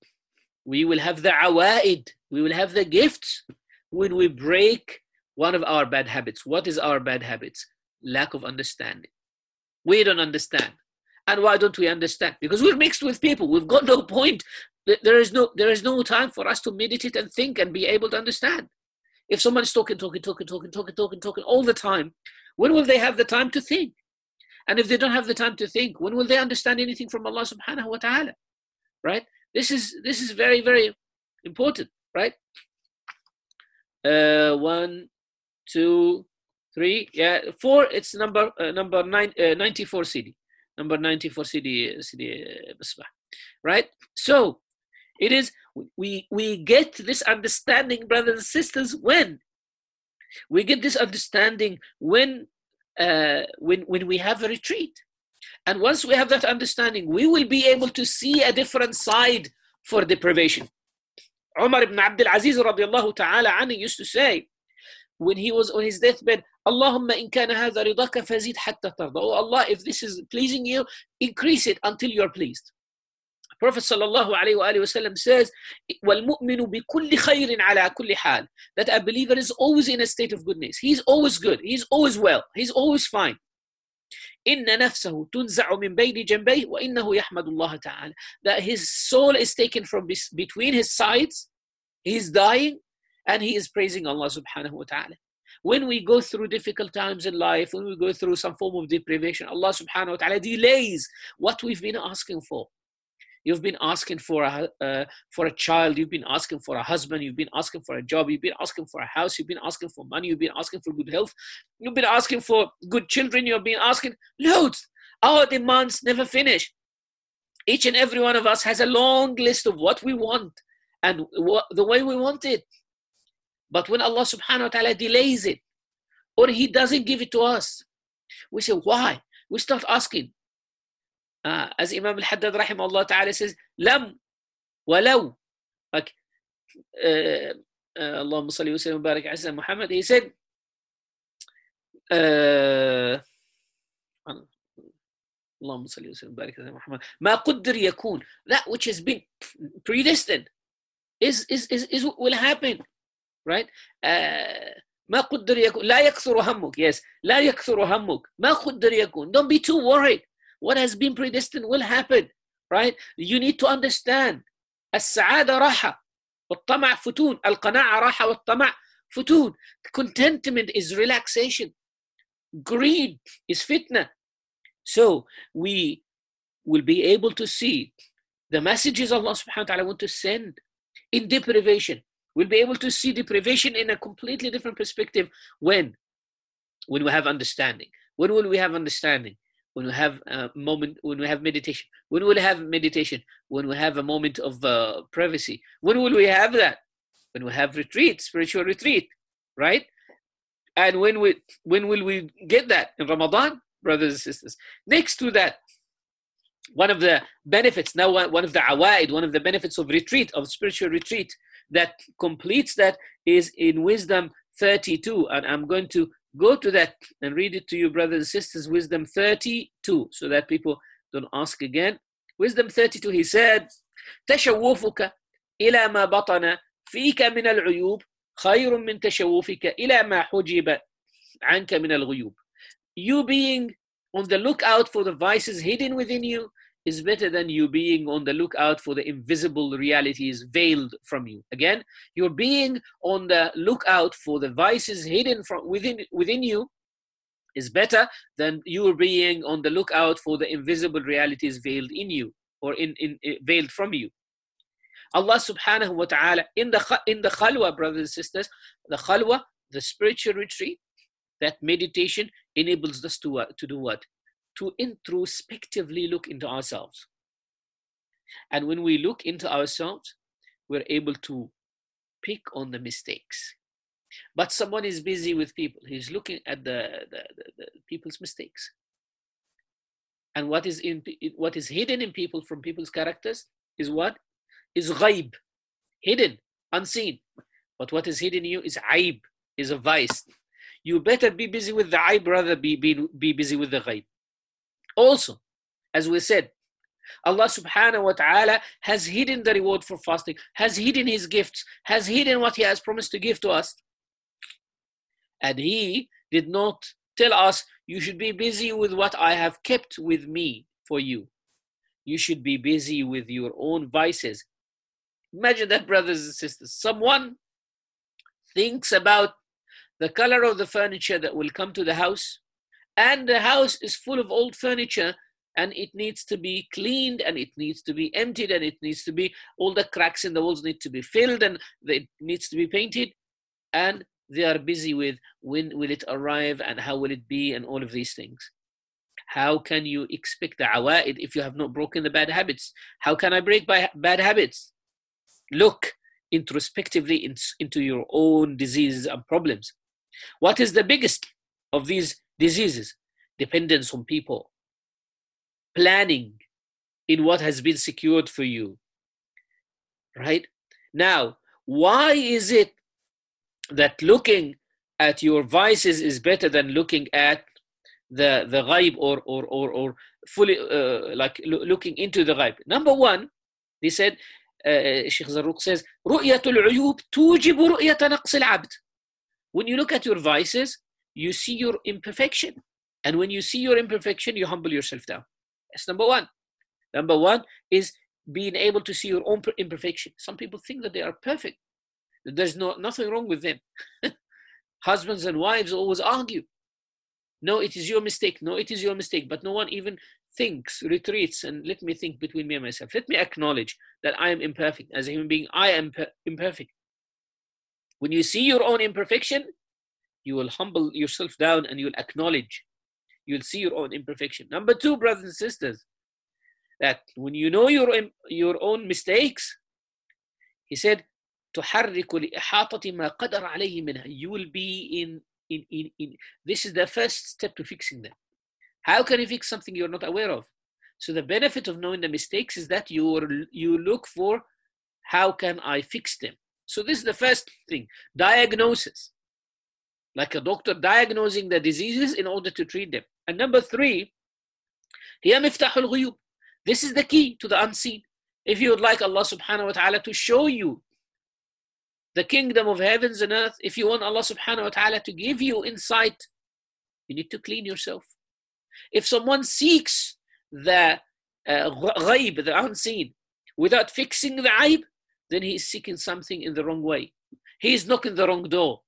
we will have the awaid, we will have the gifts when we break one of our bad habits. What is our bad habits? Lack of understanding. We don't understand. And why don't we understand? Because we're mixed with people. We've got no point. There is no, there is no time for us to meditate and think and be able to understand. If someone's talking, talking, talking, talking, talking, talking, talking all the time, when will they have the time to think? And if they don't have the time to think, when will they understand anything from Allah subhanahu wa ta'ala? Right? This is this is very, very important, right? Uh, one, two, three, yeah, four, it's number uh, number nine, uh, 94 Sidi number 94 Sidi, Sidi Misbah. Right? So it is, we, we get this understanding, brothers and sisters, when? We get this understanding when, uh, when, when we have a retreat. And once we have that understanding, we will be able to see a different side for deprivation. Umar ibn Abdul Aziz used to say, when he was on his deathbed, Allahumma in kana hadha ridaka fazid hatta tarda. Oh Allah, if this is pleasing you, increase it until you're pleased. Prophet sallallahu alayhi wa sallam says, وَالْمُؤْمِنُ بِكُلِّ خَيْرٍ عَلَى كُلِّ حَالٍ That a believer is always in a state of goodness. He's always good. He's always well. He's always fine. إن نفسه تنزع من بين جنبيه وإنه يحمد الله تعالى. That his soul is taken from between his sides. He's dying and he is praising Allah subhanahu wa ta'ala. When we go through difficult times in life, when we go through some form of deprivation, Allah subhanahu wa ta'ala delays what we've been asking for. You've been asking for a, uh, for a child, you've been asking for a husband, you've been asking for a job, you've been asking for a house, you've been asking for money, you've been asking for good health, you've been asking for good children, you've been asking loads. Our demands never finish. Each and every one of us has a long list of what we want and what, the way we want it. But when Allah subhanahu wa ta'ala delays it, or He doesn't give it to us, we say, why? We start asking. Uh, as Imam al-Haddad rahimahullah ta'ala says, lam walau. Like, uh, uh, Allahumma salli wa sallam barak ala Muhammad, he said, uh, اللهم صل وسلم وبارك على محمد ما قدر يكون that which has been predestined is is is, is will happen right ما قدر يكون لا يكثر همك yes لا يكثر همك ما قدر يكون don't be too worried what has been predestined will happen right you need to understand السعادة راحة والطمع فتون القناعة راحة والطمع فتون contentment is relaxation greed is fitna so we will be able to see the messages Allah subhanahu wa ta'ala want to send in deprivation We'll be able to see deprivation in a completely different perspective when? When we have understanding. When will we have understanding? When we have a moment, when we have meditation. When will we have meditation? When we have a moment of uh, privacy. When will we have that? When we have retreat, spiritual retreat, right? And when we when will we get that in Ramadan, brothers and sisters? Next to that, one of the benefits now one of the awaid one of the benefits of retreat of spiritual retreat that completes that is in Wisdom 32. And I'm going to go to that and read it to you, brothers and sisters. Wisdom 32, so that people don't ask again. Wisdom 32, he said, تشوفك إلى ما بطن فيك من العيوب خير من تشوفك إلى ما حجب عنك من الغيوب. You being on the lookout for the vices hidden within you is better than you being on the lookout for the invisible realities veiled from you. Again, you're being on the lookout for the vices hidden from within within you is better than you being on the lookout for the invisible realities veiled in you or in, in, in veiled from you. Allah subhanahu wa ta'ala in the in the khalwa, brothers and sisters, the khalwa, the spiritual retreat, that meditation enables us to, uh, to do what? To introspectively look into ourselves. And when we look into ourselves, we're able to pick on the mistakes. But someone is busy with people. He's looking at the, the, the, the people's mistakes. And what is in what is hidden in people from people's characters is what? Is ghaib, hidden, unseen. But what is hidden in you is aib, is a vice. You better be busy with the aib rather be, be, be busy with the ghaib. Also, as we said, Allah subhanahu wa ta'ala has hidden the reward for fasting, has hidden his gifts, has hidden what he has promised to give to us. And he did not tell us, you should be busy with what I have kept with me for you. You should be busy with your own vices. Imagine that, brothers and sisters. Someone thinks about the color of the furniture that will come to the house, and the house is full of old furniture and it needs to be cleaned and it needs to be emptied and it needs to be all the cracks in the walls need to be filled and it needs to be painted. And they are busy with when will it arrive and how will it be and all of these things. How can you expect the awa'id if you have not broken the bad habits? How can i break bad habits? Look introspectively into your own diseases and problems. What is the biggest of these diseases dependence on people planning in what has been secured for you right now why is it that looking at your vices is better than looking at the the ghaib or or or, or fully uh, like lo- looking into the ghaib number one they said uh, Sheikh Zarruq says رؤية العيوب توجب رؤية نقص العبد when you look at your vices you see your imperfection and when you see your imperfection you humble yourself down that's number one number one is being able to see your own imperfection some people think that they are perfect there's no, nothing wrong with them. *laughs* Husbands and wives always argue. No, it is your mistake. No, it is your mistake. But no one even thinks, retreats, and let me think between me and myself. Let me acknowledge that I am imperfect. As a human being, I am per- imperfect. When you see your own imperfection, you will humble yourself down and you'll acknowledge. You'll see your own imperfection. Number two, brothers and sisters, that when you know your, your own mistakes, he said, تحرك لإحاطة ما قدر عليه منها you will be in, in, in, in this is the first step to fixing them how can you fix something you're not aware of so the benefit of knowing the mistakes is that you you look for how can I fix them so this is the first thing diagnosis like a doctor diagnosing the diseases in order to treat them and number three هي مفتاح الغيوب this is the key to the unseen if you would like Allah subhanahu wa ta'ala to show you the kingdom of heavens and earth, if you want Allah subhanahu wa ta'ala to give you insight, you need to clean yourself. If someone seeks the uh, ghaib, the unseen, without fixing the aib, then he is seeking something in the wrong way. He is knocking the wrong door.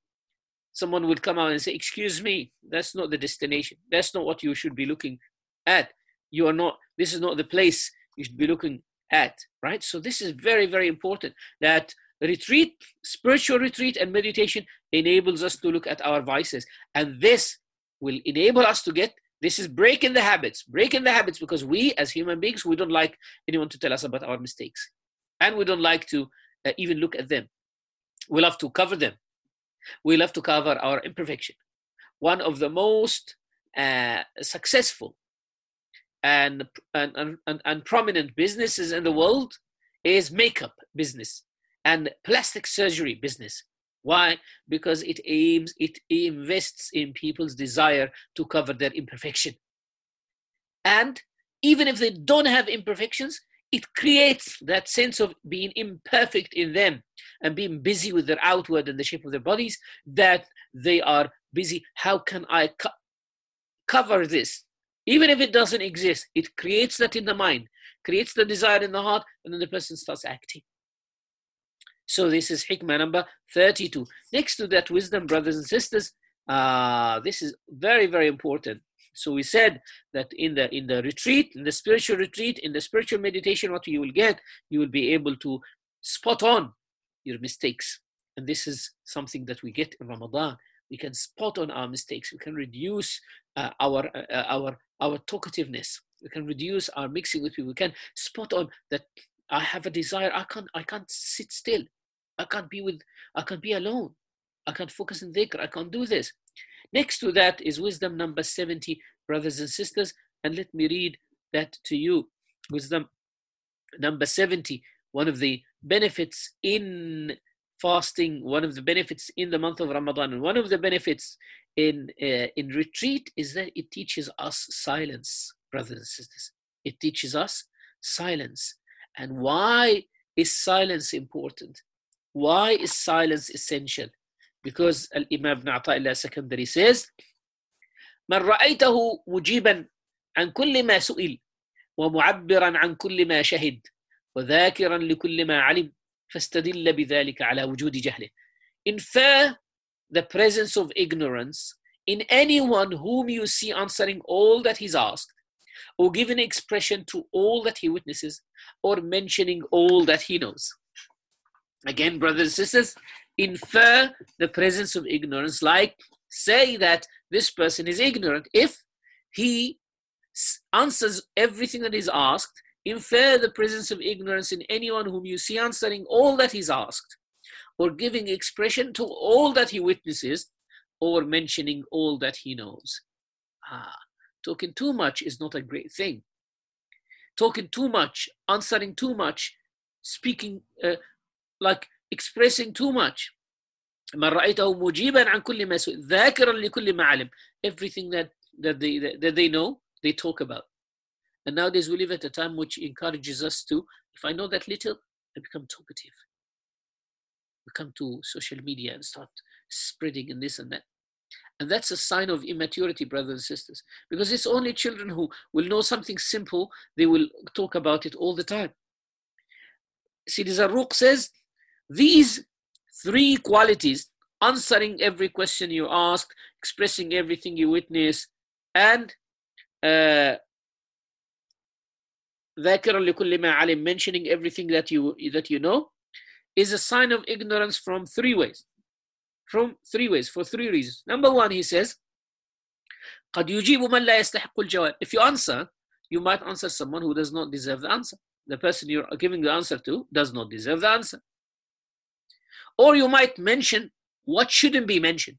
Someone would come out and say, Excuse me, that's not the destination. That's not what you should be looking at. You are not, this is not the place you should be looking at, right? So, this is very, very important that retreat, spiritual retreat and meditation enables us to look at our vices. And this will enable us to get this is breaking the habits, breaking the habits because we as human beings, we don't like anyone to tell us about our mistakes. And we don't like to uh, even look at them. We love to cover them. We love to cover our imperfection. One of the most uh, successful and, and, and, and prominent businesses in the world is makeup business and plastic surgery business. Why? Because it aims, it invests in people's desire to cover their imperfection. And even if they don't have imperfections, it creates that sense of being imperfect in them and being busy with their outward and the shape of their bodies that they are busy. How can I co- cover this? Even if it doesn't exist, it creates that in the mind, creates the desire in the heart, and then the person starts acting. So this is hikmah number 32. Next to that wisdom, brothers and sisters, uh, this is very, very important. So we said that in the in the retreat, in the spiritual retreat, in the spiritual meditation, what you will get, you will be able to spot on your mistakes. And this is something that we get in Ramadan. We can spot on our mistakes. We can reduce uh, our uh, our our talkativeness. We can reduce our mixing with people. We can spot on that I have a desire. I can't I can't sit still. I can't be with I can't be alone. I can't focus in dhikr. I can't do this. Next to that is wisdom number 70, brothers and sisters. And let me read that to you. Wisdom number 70, one of the benefits in fasting, one of the benefits in the month of Ramadan, and one of the benefits in, uh, in retreat is that it teaches us silence, brothers and sisters. It teaches us silence. And why is silence important? Why is silence essential? because Al-Imam ibn Ata'illah Sakandari says, من رأيته مجيبا عن كل ما سئل ومعبرا عن كل ما شهد وذاكرا لكل ما علم فاستدل بذلك على وجود جهله infer the presence of ignorance in anyone whom you see answering all that he's asked or giving expression to all that he witnesses or mentioning all that he knows. Again brothers and sisters infer the presence of ignorance, like say that this person is ignorant. If he answers everything that is asked, infer the presence of ignorance in anyone whom you see answering all that is asked, or giving expression to all that he witnesses, or mentioning all that he knows. Ah, talking too much is not a great thing. Talking too much, answering too much, speaking uh, like expressing too much من رأيته مجيبا عن كل ما سئل ذاكرا لكل ما علم everything that, that, they, that they know they talk about and nowadays we live at a time which encourages us to if I know that little I become talkative we come to social media and start spreading and this and that and that's a sign of immaturity brothers and sisters because it's only children who will know something simple they will talk about it all the time Sidi Zarruq says these three qualities answering every question you ask, expressing everything you witness, and uh, mentioning everything that you that you know is a sign of ignorance from three ways from three ways for three reasons number one he says قد يجيب من لا يستحق الجواب if you answer you might answer someone who does not deserve the answer the person you're giving the answer to does not deserve the answer or you might mention what shouldn't be mentioned.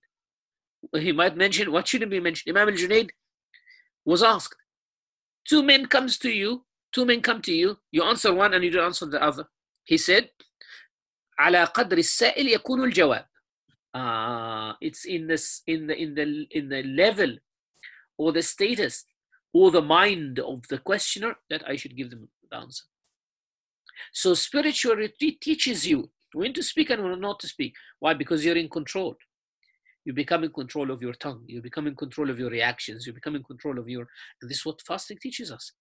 He might mention what shouldn't be mentioned. Imam al-Junaid was asked, two men comes to you, two men come to you, you answer one and you don't answer the other. He said, على قدر السائل يكون الجواب. Uh, it's in this in the in the in the level or the status or the mind of the questioner that I should give them the answer. So spiritual retreat teaches you when to speak and when not to speak. Why? Because you're in control. You become in control of your tongue. You become in control of your reactions. You become in control of your. And this is what fasting teaches us.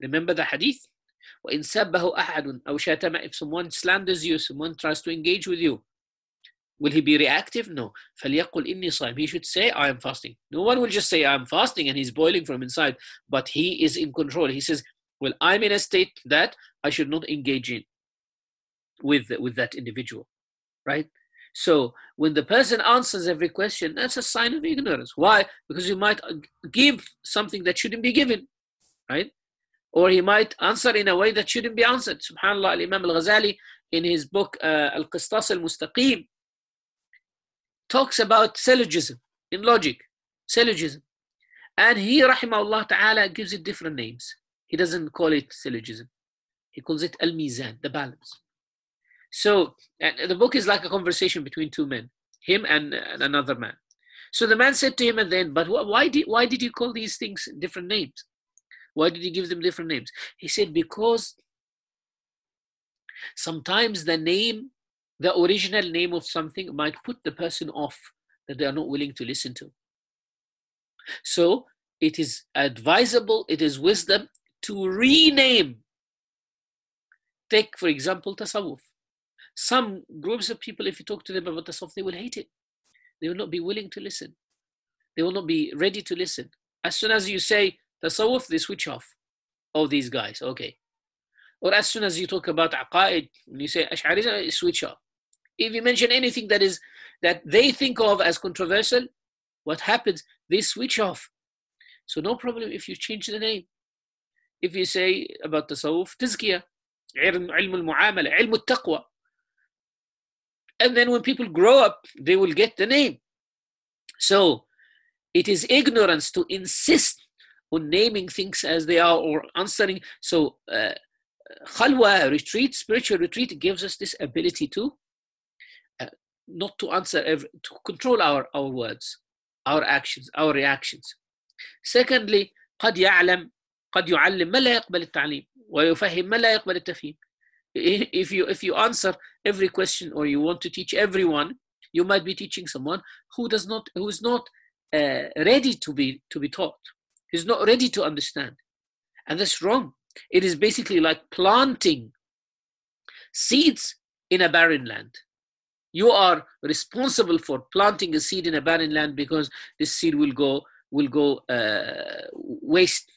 Remember the hadith. وإن سبه أحد أو شاتم if someone slanders you, someone tries to engage with you, will he be reactive? No. فليقل إني صائم. He should say, I am fasting. No one will just say, I'm fasting and he's boiling from inside, but he is in control. He says, Well, I'm in a state that I should not engage in with with that individual right? So when the person answers every question that's a sign of ignorance. Why? Because you might uh, give something that shouldn't be given right? Or he might answer in a way that shouldn't be answered. Subhanallah al-imam al-ghazali in his book uh, al-qistas al-mustaqim talks about syllogism in logic syllogism. And he rahimahullah ta'ala gives it different names. He doesn't call it syllogism. He calls it al-mizan the balance so the book is like a conversation between two men, him and, and another man. So the man said to him at the end, but why did, why did you call these things different names? Why did you give them different names? He said, because sometimes the name, the original name of something might put the person off that they are not willing to listen to. So it is advisable, it is wisdom to rename. Take, for example, tasawwuf. Some groups of people, if you talk to them about tasawwuf, they will hate it. They will not be willing to listen. They will not be ready to listen. As soon as you say tasawwuf, they switch off. Oh, these guys, okay. Or as soon as you talk about aqaid, when you say Ash'arism, switch off. If you mention anything that is that they think of as controversial, what happens? They switch off. So no problem if you change the name. If you say about tasawwuf, tazkiyah, ilm al-mu'amala, ilm al-taqwa. And then when people grow up, they will get the name. So it is ignorance to insist on naming things as they are or answering. So uh, khalwa retreat, spiritual retreat, gives us this ability to uh, not to answer, every, to control our, our words, our actions, our reactions. Secondly, قد يعلم قد يعلم ما لا يقبل التعليم ويفهم ما لا يقبل التفهيم. if you if you answer every question or you want to teach everyone, you might be teaching someone who does not who is not uh, ready to be to be taught. He's not ready to understand, and that's wrong. It is basically like planting seeds in a barren land. You are responsible for planting a seed in a barren land because this seed will go will go uh, waste.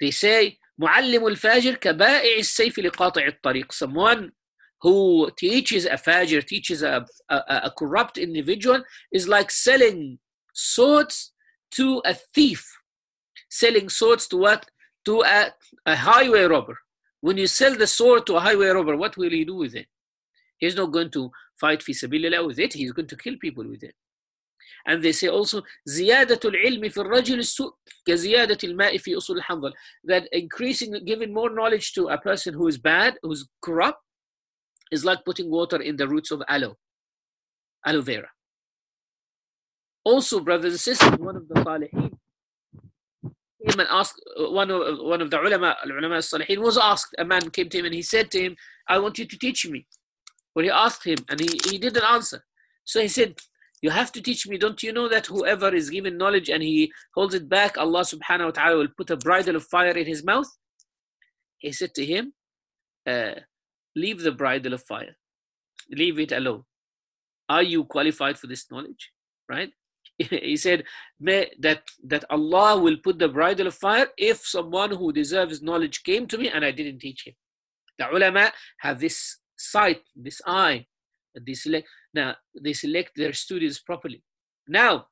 They say معلم الفاجر كبائع السيف لقاطع الطريق. Someone who teaches a fajr, teaches a, a, a corrupt individual is like selling swords to a thief. Selling swords to what? to a, a highway robber. When you sell the sword to a highway robber, what will he do with it? He's not going to fight fi sabilillah with it, he's going to kill people with it. And they say also, زيادة العلم في الرجل su' كزيادة الماء في usul hanzal. That increasing, giving more knowledge to a person who is bad, who's corrupt, is like putting water in the roots of aloe, aloe vera. Also, brothers and sisters, one of the salihin came and asked one of one of the ulama, ulama salihin was asked. A man came to him and he said to him, "I want you to teach me." Well, he asked him, and he, he didn't answer. So he said, "You have to teach me. Don't you know that whoever is given knowledge and he holds it back, Allah Subhanahu wa Taala will put a bridle of fire in his mouth?" He said to him, uh, "Leave the bridle of fire. Leave it alone. Are you qualified for this knowledge?" Right? *laughs* he said that that Allah will put the bridle of fire if someone who deserves knowledge came to me and I didn't teach him. The ulama have this sight, this eye, they select now they select their students properly. Now,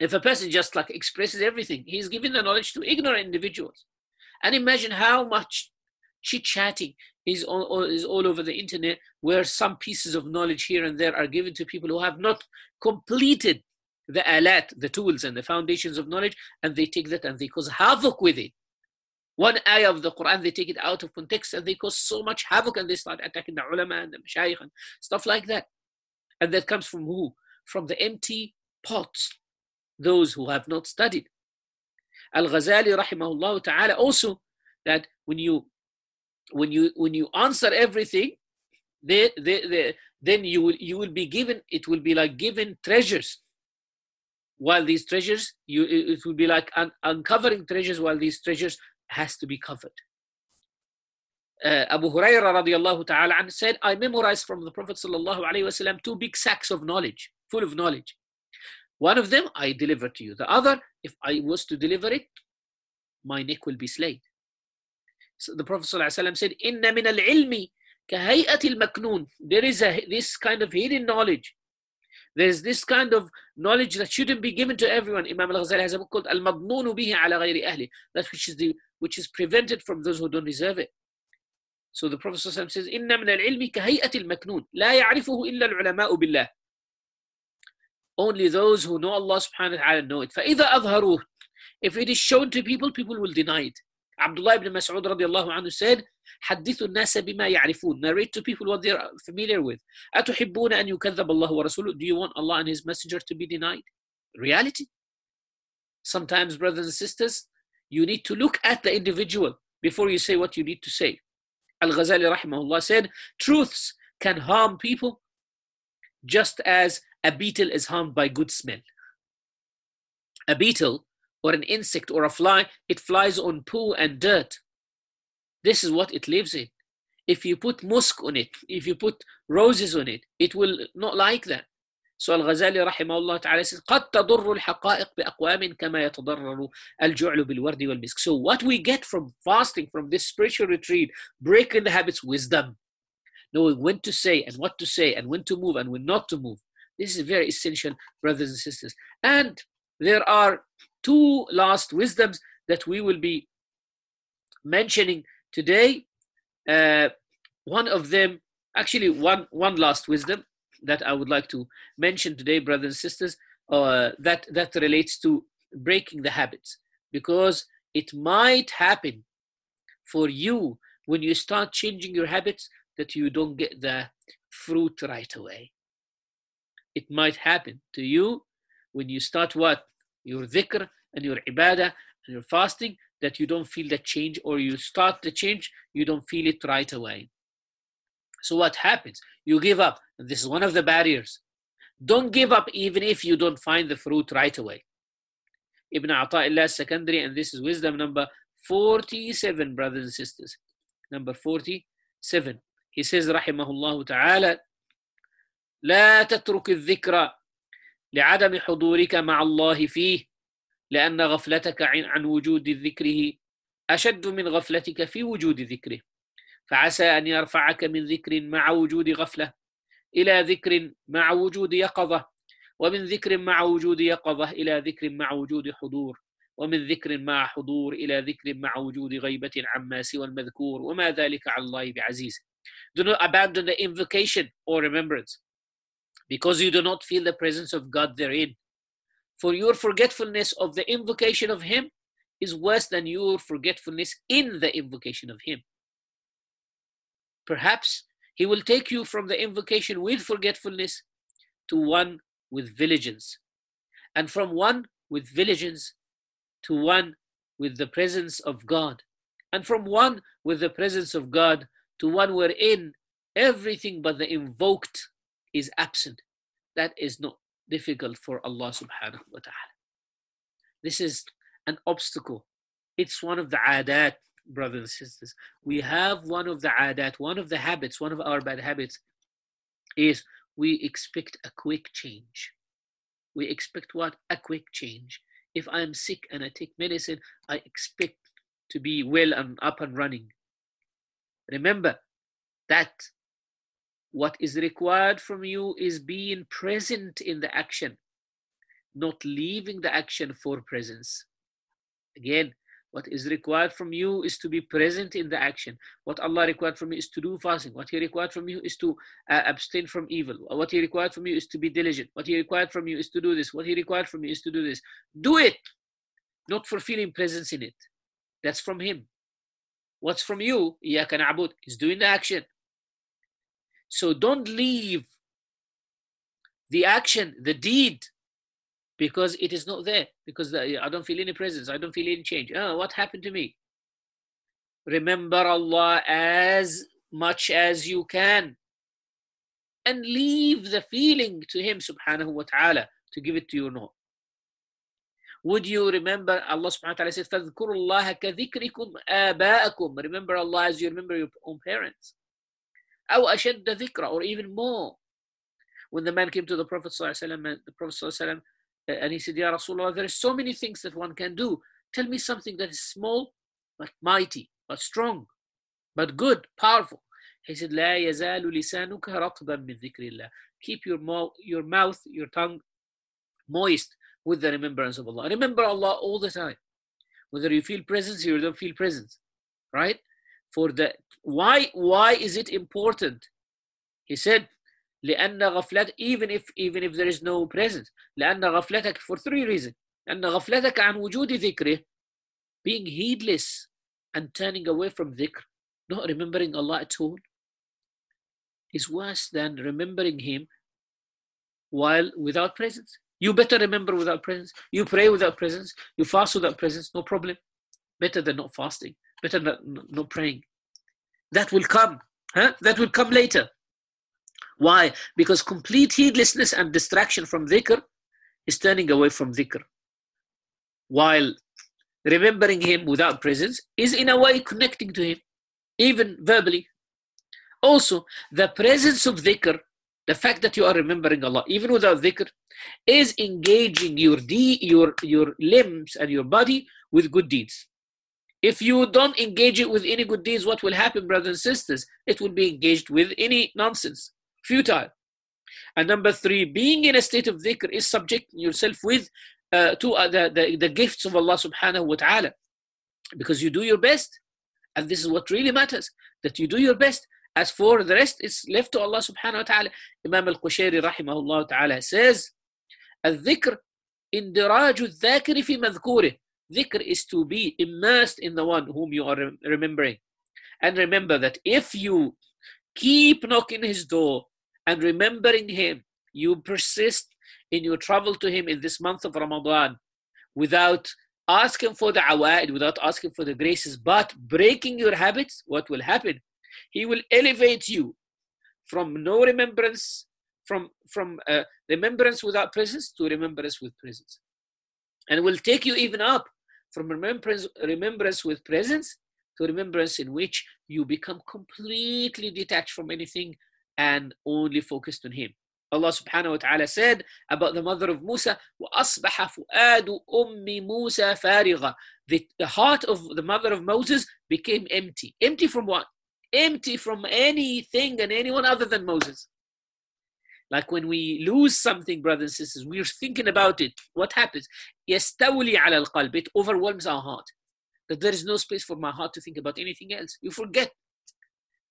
if a person just like expresses everything, he's giving the knowledge to ignorant individuals. And imagine how much chit-chatting is all, is all over the internet where some pieces of knowledge here and there are given to people who have not completed the alat, the tools and the foundations of knowledge, and they take that and they cause havoc with it. One ayah of the Quran, they take it out of context and they cause so much havoc and they start attacking the ulama and the mashayikh and stuff like that. And that comes from who? From the empty pots, those who have not studied. Al-Ghazali rahimahullah ta'ala also that when you when you when you answer everything, they, they, they, then you will you will be given it will be like given treasures while these treasures you it will be like un- uncovering treasures while these treasures has to be covered uh, Abu Hurairah radiallahu ta'ala said, I memorized from the Prophet sallallahu two big sacks of knowledge, full of knowledge. One of them I deliver to you. The other, if I was to deliver it, my neck will be slayed. So the Prophet wasallam said, Inna min al-ilmi kahayat al-maknoon. There is a, this kind of hidden knowledge there's this kind of knowledge that shouldn't be given to everyone. Imam al-Ghazali has a book called Al-Madnunu bihi ala ghayri ahli. That which is the which is prevented from those who don't deserve it. So the Prophet ﷺ says, إن من العلم كهيئة المكنون لا يعرفه إلا العلماء بالله. Only those who know Allah subhanahu wa ta'ala know it. فإذا أظهروه If it is shown to people, people will deny it. Abdullah ibn Mas'ud radiallahu anhu said, حدثوا الناس بما يعرفون. Narrate to people what they're familiar with. أتحبون أن يكذب الله ورسوله? Do you want Allah and His Messenger to be denied? Reality. Sometimes, brothers and sisters, you need to look at the individual before you say what you need to say. Al-Ghazali rahimahullah said, truths can harm people just as a beetle is harmed by good smell. A beetle or an insect or a fly, it flies on poo and dirt. This is what it lives in. If you put musk on it, if you put roses on it, it will not like that. So Al-Ghazali rahimahullah ta'ala says, قَدْ تَضُرُّ الْحَقَائِقْ بِأَقْوَامٍ كَمَا يَتَضَرَّرُ الْجُعْلُ بِالْوَرْدِ وَالْمِسْكِ So what we get from fasting, from this spiritual retreat, breaking the habits, wisdom. Knowing when to say and what to say and when to move and when not to move. This is very essential, brothers and sisters. And there are two last wisdoms that we will be mentioning today. Uh, one of them, actually, one one last wisdom that I would like to mention today, brothers and sisters, uh, that that relates to breaking the habits, because it might happen for you when you start changing your habits that you don't get the fruit right away. It might happen to you when you start what your dhikr and your ibadah and your fasting that you don't feel the change or you start the change, you don't feel it right away. So what happens? You give up. This is one of the barriers. Don't give up even if you don't find the fruit right away. Ibn Ata'illah Sakandari, and this is wisdom number 47, brothers and sisters. Number 47. He says, Rahimahullah ta'ala, لا تترك الذكرى لعدم حضورك مع الله فيه لأن غفلتك عن وجود ذكره أشد من غفلتك في وجود ذكره فعسى أن يرفعك من ذكر مع وجود غفلة إلى ذكر مع وجود يقظة ومن ذكر مع وجود يقظة إلى ذكر مع وجود حضور ومن ذكر مع حضور إلى ذكر مع وجود غيبة عما سوى المذكور وما ذلك على الله بعزيز Do not abandon the invocation or remembrance because you do not feel the presence of God therein. For your forgetfulness of the invocation of Him is worse than your forgetfulness in the invocation of Him. Perhaps He will take you from the invocation with forgetfulness to one with vigilance, and from one with vigilance to one with the presence of God, and from one with the presence of God to one wherein everything but the invoked is absent. That is not difficult for Allah subhanahu wa ta'ala. This is an obstacle. It's one of the adat, brothers and sisters. We have one of the adat, one of the habits, one of our bad habits is we expect a quick change. We expect what? A quick change. If I'm sick and I take medicine, I expect to be well and up and running. Remember that what is required from you is being present in the action, not leaving the action for presence. Again, what is required from you is to be present in the action. What Allah required from you is to do fasting. What He required from you is to uh, abstain from evil. What He required from you is to be diligent. What He required from you is to do this. What He required from you is to do this. Do it, not for feeling presence in it. That's from Him. What's from you, Iyaka na'bud, is doing the action. So don't leave the action, the deed, because it is not there. Because the, I don't feel any presence. I don't feel any change. Oh, what happened to me? Remember Allah as much as you can. And leave the feeling to Him subhanahu wa ta'ala to give it to you not. Would you remember Allah subhanahu wa ta'ala says, فَاذْكُرُوا اللَّهَ كَذِكْرِكُمْ آبَاءَكُمْ Remember Allah as you remember your own parents. أو أشد ذكرى or even more. When the man came to the Prophet ﷺ, the Prophet ﷺ, and he said, Ya Rasulullah, there are so many things that one can do. Tell me something that is small, but mighty, but strong, but good, powerful. He said, لا يزال لسانك رطبا من ذكر الله. Keep your, mouth, your mouth, your tongue moist with the remembrance of Allah. Remember Allah all the time. Whether you feel presence or you don't feel presence, right? For the why why is it important? He said, لأن غفلت even if even if there is no presence لأن غفلتك for three reasons لأن غفلتك عن وجود ذكره being heedless and turning away from dhikr not remembering Allah at all is worse than remembering him while without presence you better remember without presence you pray without presence you fast without presence no problem better than not fasting better than not praying that will come huh? that will come later why? Because complete heedlessness and distraction from dhikr is turning away from dhikr. while remembering him without presence is in a way connecting to him, even verbally. Also, the presence of dhikr, the fact that you are remembering Allah, even without dhikr, is engaging your, de- your, your limbs and your body with good deeds. If you don't engage it with any good deeds, what will happen, brothers and sisters? It will be engaged with any nonsense, futile. And number three, being in a state of dhikr is subjecting yourself with uh, to uh, the, the, the gifts of Allah subhanahu wa ta'ala. Because you do your best, and this is what really matters, that you do your best. As for the rest, it's left to Allah subhanahu wa ta'ala. Imam al-Qushayri rahimahullah ta'ala says, الذكر اندراج الذاكر في مذكوره Dhikr is to be immersed in the one whom you are remembering. And remember that if you keep knocking his door and remembering him, you persist in your travel to him in this month of Ramadan without asking for the awa'id, without asking for the graces, but breaking your habits, what will happen? He will elevate you from no remembrance, from, from uh, remembrance without presence to remembrance with presence. And will take you even up from remembrance, remembrance with presence to remembrance in which you become completely detached from anything and only focused on Him. Allah subhanahu wa ta'ala said about the mother of Musa, وَأَصْبَحَ فُؤَادُ أُمِّ مُوسَى فَارِغًا the, the heart of the mother of Moses became empty. Empty from what? Empty from anything and anyone other than Moses. Like when we lose something, brothers and sisters, we're thinking about it. What happens? يستولي على القلب. It overwhelms our heart. That there is no space for my heart to think about anything else. You forget.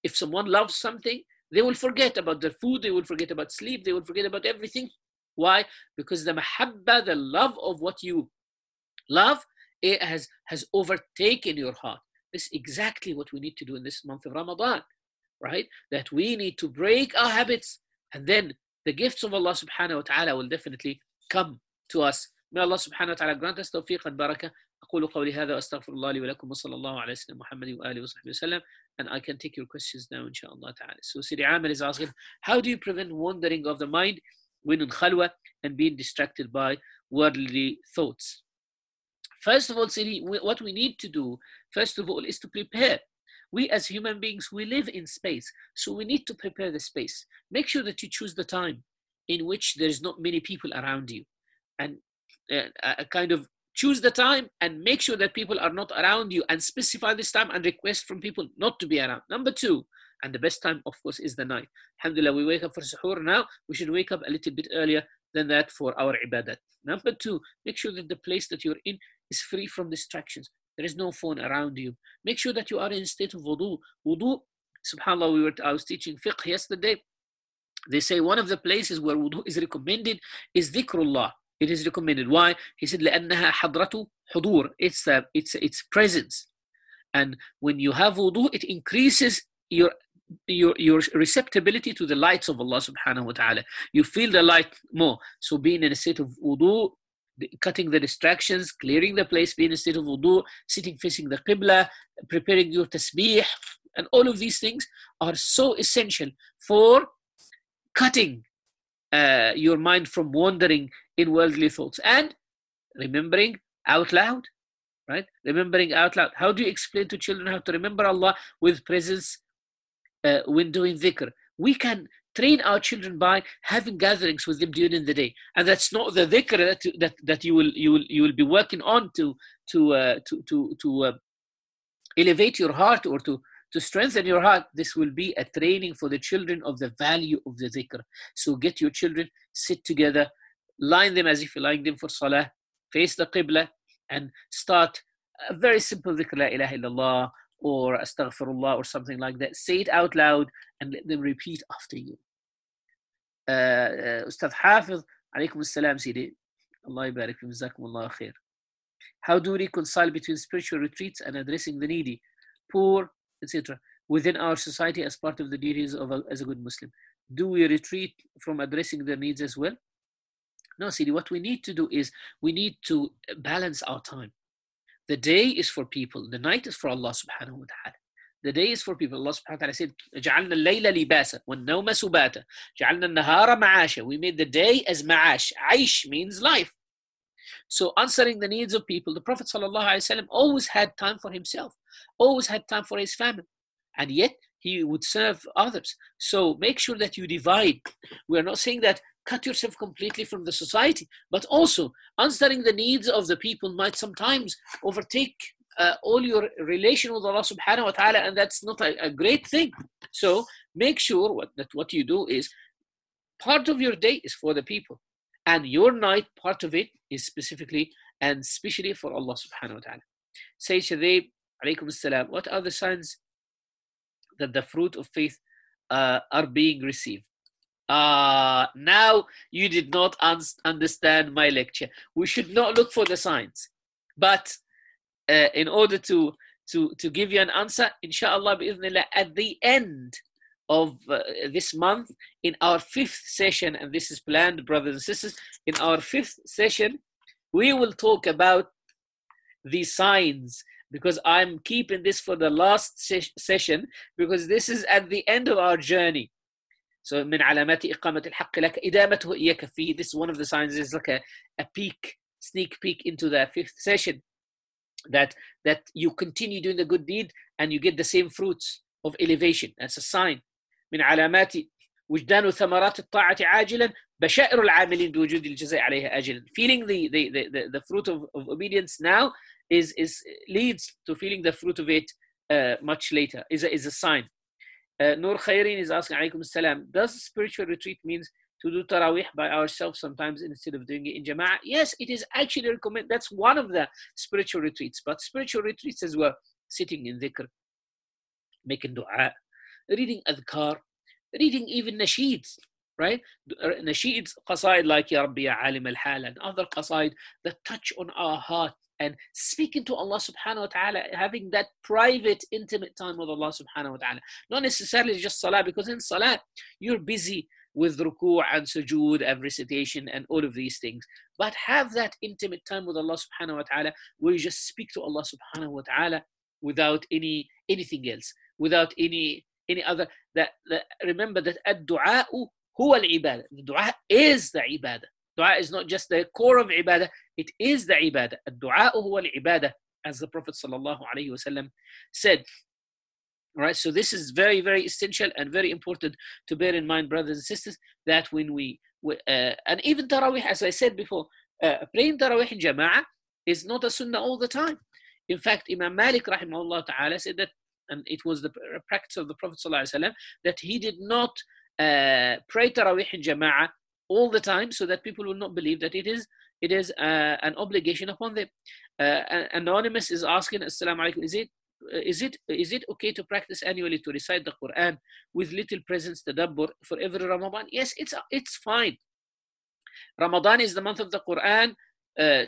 If someone loves something, they will forget about their food, they will forget about sleep, they will forget about everything. Why? Because the mahabba, the love of what you love, it has, has overtaken your heart. This is exactly what we need to do in this month of Ramadan, right? That we need to break our habits and then the gifts of Allah subhanahu wa ta'ala will definitely come to us. May Allah subhanahu wa ta'ala grant us tawfiq and barakah. أقول قولي هذا وأستغفر الله لي ولكم وصلى الله على سيدنا محمد وآله وصحبه وسلم and I can take your questions now inshallah ta'ala. So Sidi Amir is asking, how do you prevent wandering of the mind when in khalwa and being distracted by worldly thoughts? First of all, Sidi, what we need to do, first of all, is to prepare. we as human beings, we live in space. So we need to prepare the space. Make sure that you choose the time in which there's not many people around you. And uh, kind of choose the time and make sure that people are not around you and specify this time and request from people not to be around. Number two, and the best time, of course, is the night. Alhamdulillah, we wake up for suhoor now. We should wake up a little bit earlier than that for our ibadat. Number two, make sure that the place that you're in is free from distractions. There is no phone around you. Make sure that you are in a state of wudu. Wudu, subhanAllah, we were, I was teaching fiqh yesterday. They say one of the places where wudu is recommended is dhikrullah. It is recommended. Why? He said, لأنها حضرة حضور. It's, a, it's, it's presence. And when you have wudu, it increases your your your receptibility to the lights of Allah subhanahu wa ta'ala. You feel the light more. So being in a state of wudu, cutting the distractions, clearing the place, being in a state of wudu, sitting facing the qibla, preparing your tasbih, and all of these things are so essential for cutting uh, your mind from wandering in worldly thoughts and remembering out loud right? Remembering out loud. How do you explain to children how to remember allah with presence uh, when doing dhikr? We can train our children by having gatherings with them during the day and that's not the dhikr that, that, that you will you will you will be working on to to uh, to to, to uh, elevate your heart or to to strengthen your heart, this will be a training for the children of the value of the dhikr. So get your children, sit together, line them as if you're lying them for salah, face the qibla, and start a very simple dhikr, la ilaha illallah, or astaghfirullah, or something like that. Say it out loud and let them repeat after you. Ustad Hafiz, alaykum assalam, Sidi. Allah barik, jazakum Allah khair. How do we reconcile between spiritual retreats and addressing the needy, poor, etc., within our society as part of the duties of a, as a good Muslim. Do we retreat from addressing their needs as well? No, Sidi, what we need to do is we need to balance our time. The day is for people, the night is for Allah subhanahu wa ta'ala. The day is for people. Allah subhanahu wa ta'ala said, جعلنا الليل لباسا والنوم سباتا جعلنا النهار معاشا. We made the day as ma'ash. Aish means life. So answering the needs of people, the Prophet ﷺ always had time for himself, always had time for his family, and yet he would serve others. So make sure that you divide. We are not saying that cut yourself completely from the society, but also answering the needs of the people might sometimes overtake uh, all your relation with Allah subhanahu wa ta'ala, and that's not a, a great thing. So make sure what, that what you do is part of your day is for the people, and your night, part of it is specifically and especially for Allah subhanahu wa ta'ala. Say Shadeeb, alaykum assalam, what are the signs that the fruit of faith uh, are being received? Ah, uh, now you did not un- understand my lecture. We should not look for the signs, but uh, in order to to to give you an answer, inshallah, at the end of uh, this month, in our fifth session, and this is planned, brothers and sisters, in our fifth session, we will talk about the signs because I'm keeping this for the last se- session because this is at the end of our journey. So من علامات إقامة الحق لك إدامته إياك فيه. This is one of the signs is like a, a peek, sneak peek into the fifth session that that you continue doing the good deed and you get the same fruits of elevation that's a sign من علامات وجدان ثمرات الطاعة عاجلا بشائر العاملين بوجود الجزاء عليها آجلا feeling the, the, the, the fruit of, of obedience now is, is leads to feeling the fruit of it uh, much later is a, is a sign uh, Nur Khairin is asking alaykum salam does spiritual retreat means to do tarawih by ourselves sometimes instead of doing it in jama'ah. Yes, it is actually recommended. That's one of the spiritual retreats. But spiritual retreats as well, sitting in dhikr, making dua, reading adhkar, reading even nasheeds, right? Uh, nasheeds, qasaid like Ya Rabbi Ya Alim al-Hal and other qasaid that touch on our heart and speaking to Allah subhanahu wa ta'ala, having that private, intimate time with Allah subhanahu wa ta'ala. Not necessarily just salah, because in salah, you're busy with ruku' and sujood and recitation and all of these things. But have that intimate time with Allah subhanahu wa ta'ala where you just speak to Allah subhanahu wa ta'ala without any anything else, without any any other that, that remember that ad-du'a huwa al-ibadah. The dua is the ibadah. Dua is not just the core of ibadah, it is the ibadah. Ad-du'a huwa al-ibadah as the Prophet sallallahu alayhi wasallam said. Right, so this is very, very essential and very important to bear in mind, brothers and sisters, that when we, we uh, and even Tarawih, as I said before, uh, praying Tarawih in Jama'ah is not a sunnah all the time. In fact, Imam Malik rahimahullah ta'ala said that, and it was the practice of the Prophet sallallahu that he did not uh, pray Tarawih in Jama'ah all the time so that people will not believe that it is it is uh, an obligation upon them. Uh, Anonymous is asking, Assalamu alaikum, is it is it is it okay to practice annually to recite the Quran with little presence tadabbur for every Ramadan? Yes, it's it's fine. Ramadan is the month of the Quran. Uh,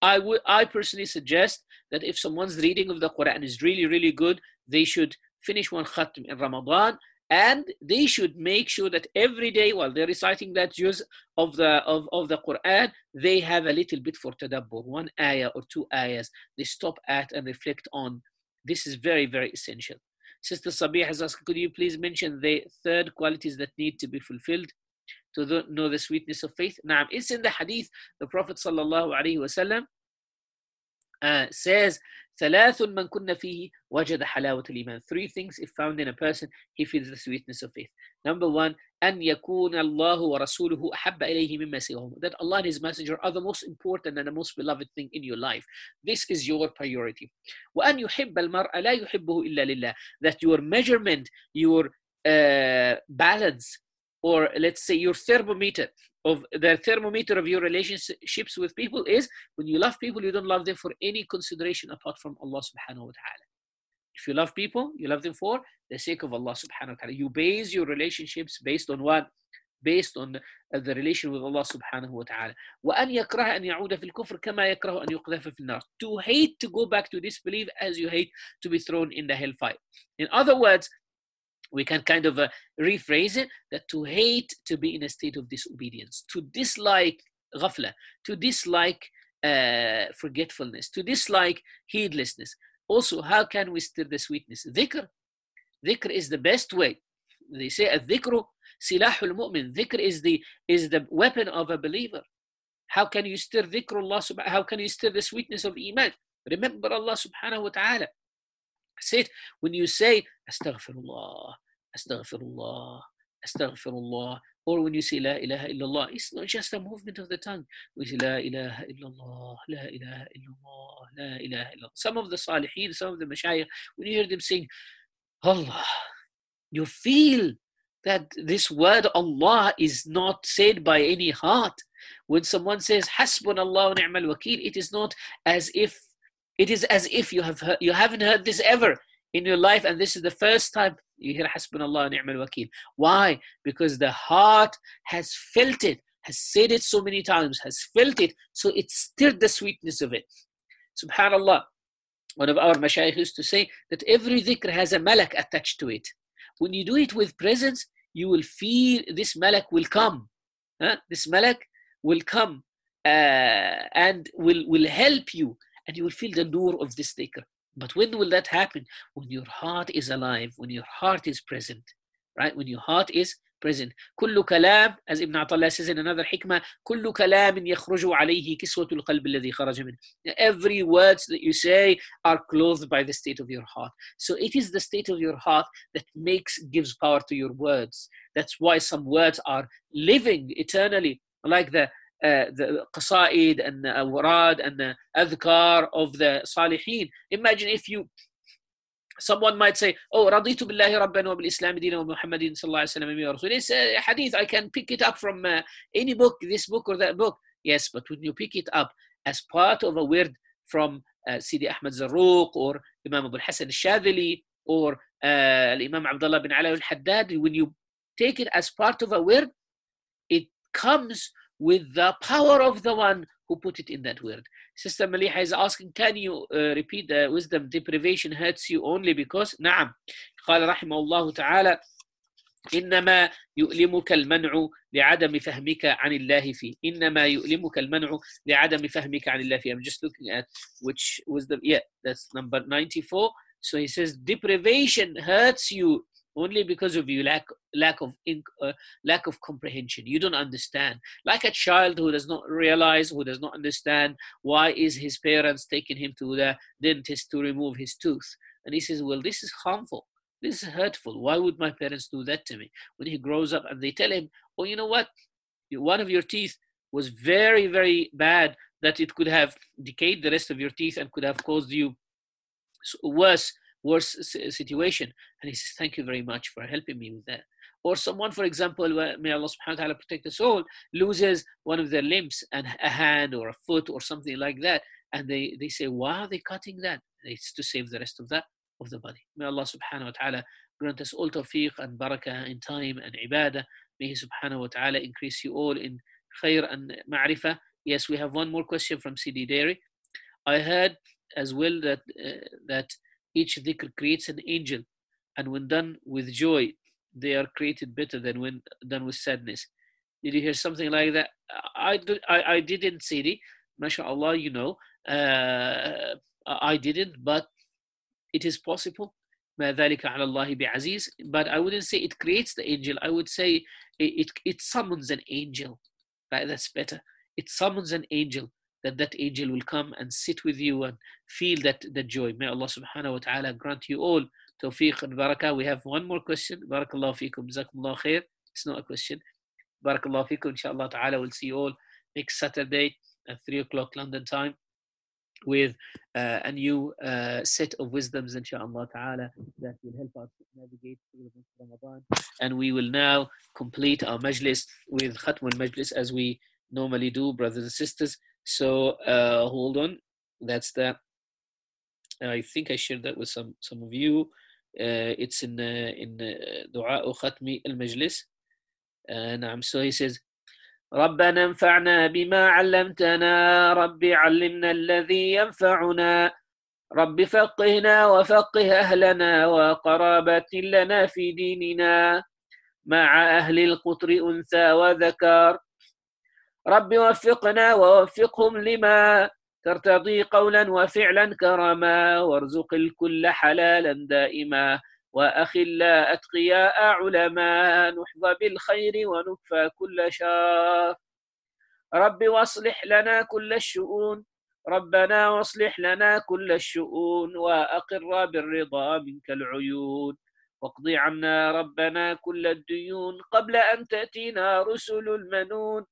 I would I personally suggest that if someone's reading of the Quran is really really good, they should finish one khatm in Ramadan and they should make sure that every day while they're reciting that juz of the of, of the Quran, they have a little bit for tadabbur, one ayah or two ayahs. They stop at and reflect on this is very, very essential. Sister Sabih has asked, could you please mention the third qualities that need to be fulfilled to the, know the sweetness of faith? Now, it's in the hadith, the Prophet sallallahu alaihi wasallam uh, says ثلاث من كن فيه وجد حلاوة الإيمان. Three things if found in a person, he feels the sweetness of faith. Number one, أن يكون الله ورسوله أحب إليه مما سواهم. That Allah and His Messenger are the most important and the most beloved thing in your life. This is your priority. وأن يحب المرء لا يحبه إلا لله. That your measurement, your uh, balance, or let's say your thermometer of the thermometer of your relationships with people is when you love people, you don't love them for any consideration apart from Allah subhanahu wa ta'ala. If you love people, you love them for the sake of Allah subhanahu wa ta'ala. You base your relationships based on what? Based on the, the relation with Allah subhanahu wa ta'ala. وأن يكره أن يعود في الكفر كما يكره أن يقذف في النار. To hate to go back to disbelief as you hate to be thrown in the hellfire. In other words, we can kind of uh, rephrase it that to hate to be in a state of disobedience, to dislike ghafla, to dislike uh, forgetfulness, to dislike heedlessness. Also, how can we stir the sweetness? Dhikr. Dhikr is the best way. They say, dhikru silahul mu'min. Dhikr is the, is the weapon of a believer. How can you stir dhikrullah? How can you stir the sweetness of Iman? Remember Allah subhanahu wa ta'ala. Say it when you say Astaghfirullah, Astaghfirullah, Astaghfirullah, or when you say La ilaha illallah, it's not just a movement of the tongue. We say La ilaha illallah, La ilaha illallah, La ilaha illallah. Some of the salihin, some of the mashayikh, when you hear them sing Allah, you feel that this word Allah is not said by any heart. When someone says Hasbunallah wa ni'mal wakil, it is not as if it is as if you have heard, you haven't heard this ever in your life, and this is the first time you hear Hasbunallah ni'mal wakil. Why? Because the heart has felt it, has said it so many times, has felt it, so it stirred the sweetness of it. Subhanallah. One of our mashayikh used to say that every dhikr has a malak attached to it. When you do it with presence, you will feel this malak will come. Huh? This malak will come uh, and will, will help you, and you will feel the nur of this dhikr. But when will that happen? When your heart is alive, when your heart is present, right? When your heart is present. كل كلام, as Ibn Ata'illah says in another hikmah, كل كلام يخرج عليه كسوة القلب الذي خرج منه. Every words that you say are clothed by the state of your heart. So it is the state of your heart that makes, gives power to your words. That's why some words are living eternally, like the the qasaid and the awrad and the adhkar of the salihin. Imagine if you someone might say, Oh, raditu billahi rabban wa bil islam dina wa Muhammadin sallallahu alayhi wa sallam. It's a hadith, I can pick it up from uh, any book, this book or that book. Yes, but when you pick it up as part of a word from uh, Sidi Ahmad Zarruq or Imam Abu Hassan al-Shadhili or uh, Imam Abdullah bin Ala al-Haddad, when you take it as part of a word, it comes with the power of the one who put it in that word. Sister Maliha is asking, can you uh, repeat the wisdom deprivation hurts you only because? نعم. قال رحمه الله تعالى إنما يؤلمك المنع لعدم فهمك عن الله فيه إنما يؤلمك المنع لعدم فهمك عن الله فيه I'm just looking at which wisdom yeah that's number 94 so he says deprivation hurts you only because of you lack lack of uh, lack of comprehension. You don't understand. Like a child who does not realize who does not understand why is his parents taking him to the dentist to remove his tooth. And he says well this is harmful. This is hurtful. Why would my parents do that to me? When he grows up and they tell him oh you know what? One of your teeth was very very bad that it could have decayed the rest of your teeth and could have caused you worse worse situation. And he says, Thank you very much for helping me with that. Or someone, for example, may Allah subhanahu wa ta'ala protect us all, loses one of their limbs and a hand or a foot or something like that. And they, they say, Why are they cutting that? It's to save the rest of that of the body. May Allah subhanahu wa ta'ala grant us all tawfiq and barakah in time and ibadah. May He subhanahu wa ta'ala increase you all in khair and ma'rifah. Yes, we have one more question from Sidi Dairy. I heard as well that uh, that each dhikr creates an angel and when done with joy they are created better than when done with sadness did you hear something like that i i, I didn't see it mashallah you know uh, i didn't but it is possible but I wouldn't say it creates the angel. I would say it, it, it summons an angel. Right? That's better. It summons an angel that that angel will come and sit with you and feel that, that joy. May Allah subhanahu wa ta'ala grant you all tawfiq and barakah. We have one more question. Barakallahu feekum. Jazakumullah khair. It's not a question. Barakallahu feekum. Inshallah ta'ala. We'll see you all next Saturday at 3 o'clock London time with uh, a new uh, set of wisdoms, inshallah ta'ala, that will help us navigate through the Ramadan. And we will now complete our majlis with Khatmul Majlis as we normally do, brothers and sisters. So uh, hold on, that's the. I think I shared that with some some of you. Uh, it's in uh, in Dua Khatmi al Majlis. نعم so he says ربنا انفعنا بما علمتنا رب علمنا الذي ينفعنا رب فقهنا وفقه أهلنا وقرابة لنا في ديننا مع أهل القطر أنثى وذكر رب وفقنا ووفقهم لما ترتضي قولا وفعلا كرما وارزق الكل حلالا دائما وأخلاء أتقياء علماء نحظى بالخير ونكفى كل شر. رب واصلح لنا كل الشؤون ربنا واصلح لنا كل الشؤون وأقر بالرضا منك العيون. واقض عنا ربنا كل الديون قبل أن تأتينا رسل المنون.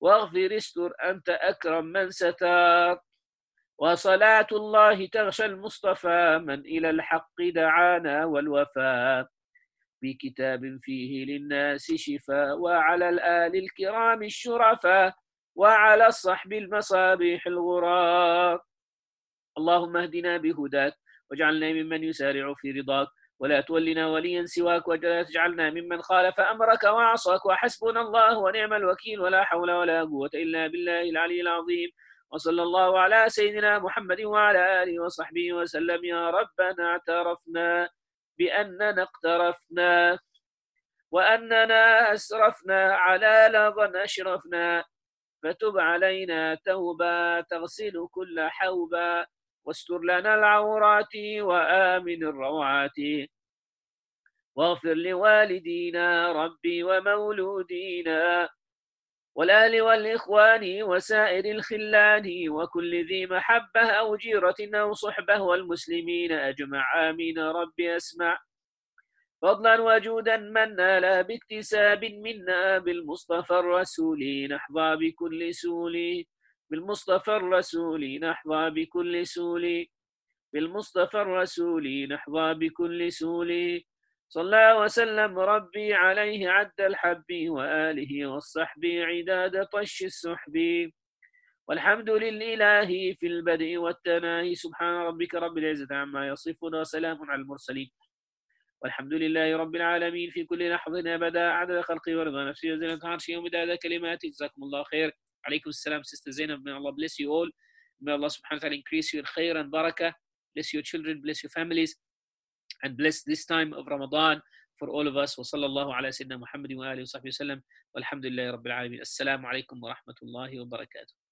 واغفر استر أنت أكرم من ستار وصلاة الله تغشى المصطفى من إلى الحق دعانا والوفاء. بكتاب فيه للناس شفاء وعلى الآل الكرام الشرفاء وعلى الصحب المصابيح الغرار اللهم اهدنا بهداك واجعلنا ممن يسارع في رضاك ولا تولنا وليا سواك ولا تجعلنا ممن خالف أمرك وعصاك وحسبنا الله ونعم الوكيل. ولا حول ولا قوة إلا بالله العلي العظيم. وصلى الله على سيدنا محمد وعلى آله وصحبه وسلم. يا ربنا اعترفنا بأننا اقترفنا وأننا أسرفنا على لظى أشرفنا. فتب علينا توبة تغسل كل حوبة. واستر لنا العورات وآمن الروعات. واغفر لوالدينا ربي ومولودينا والآل والإخوان وسائر الخلان وكل ذي محبة أو جيرة أو صحبة والمسلمين أجمع آمين ربي أسمع. فضلا وجودا منا لا باكتساب منا بالمصطفى الرسول. نحظى بكل سول بالمصطفى الرسول نحظى بكل سول بالمصطفى الرسول نحظى بكل سول صلى وسلم ربي عليه عد الحب وآله والصحب عداد طش السحب. والحمد لله في البدء والتناهي. سبحان ربك رب العزة عما يصفون وسلام على المرسلين. والحمد لله رب العالمين. في كل لحظة أبدا عدد خلقي ورضا نفسي وزنة عرشي. ومداد كلماتي جزاكم الله خير. Alaikum salam, Sister Zainab. May Allah bless you all. May Allah subhanahu wa ta'ala increase you in khair and barakah. Bless your children, bless your families, and bless this time of Ramadan for all of us. Wa sallallahu ala wa sallam. Walhamdulillahi rabbil alameen. Assalamu alaikum wa rahmatullahi wa barakatuh.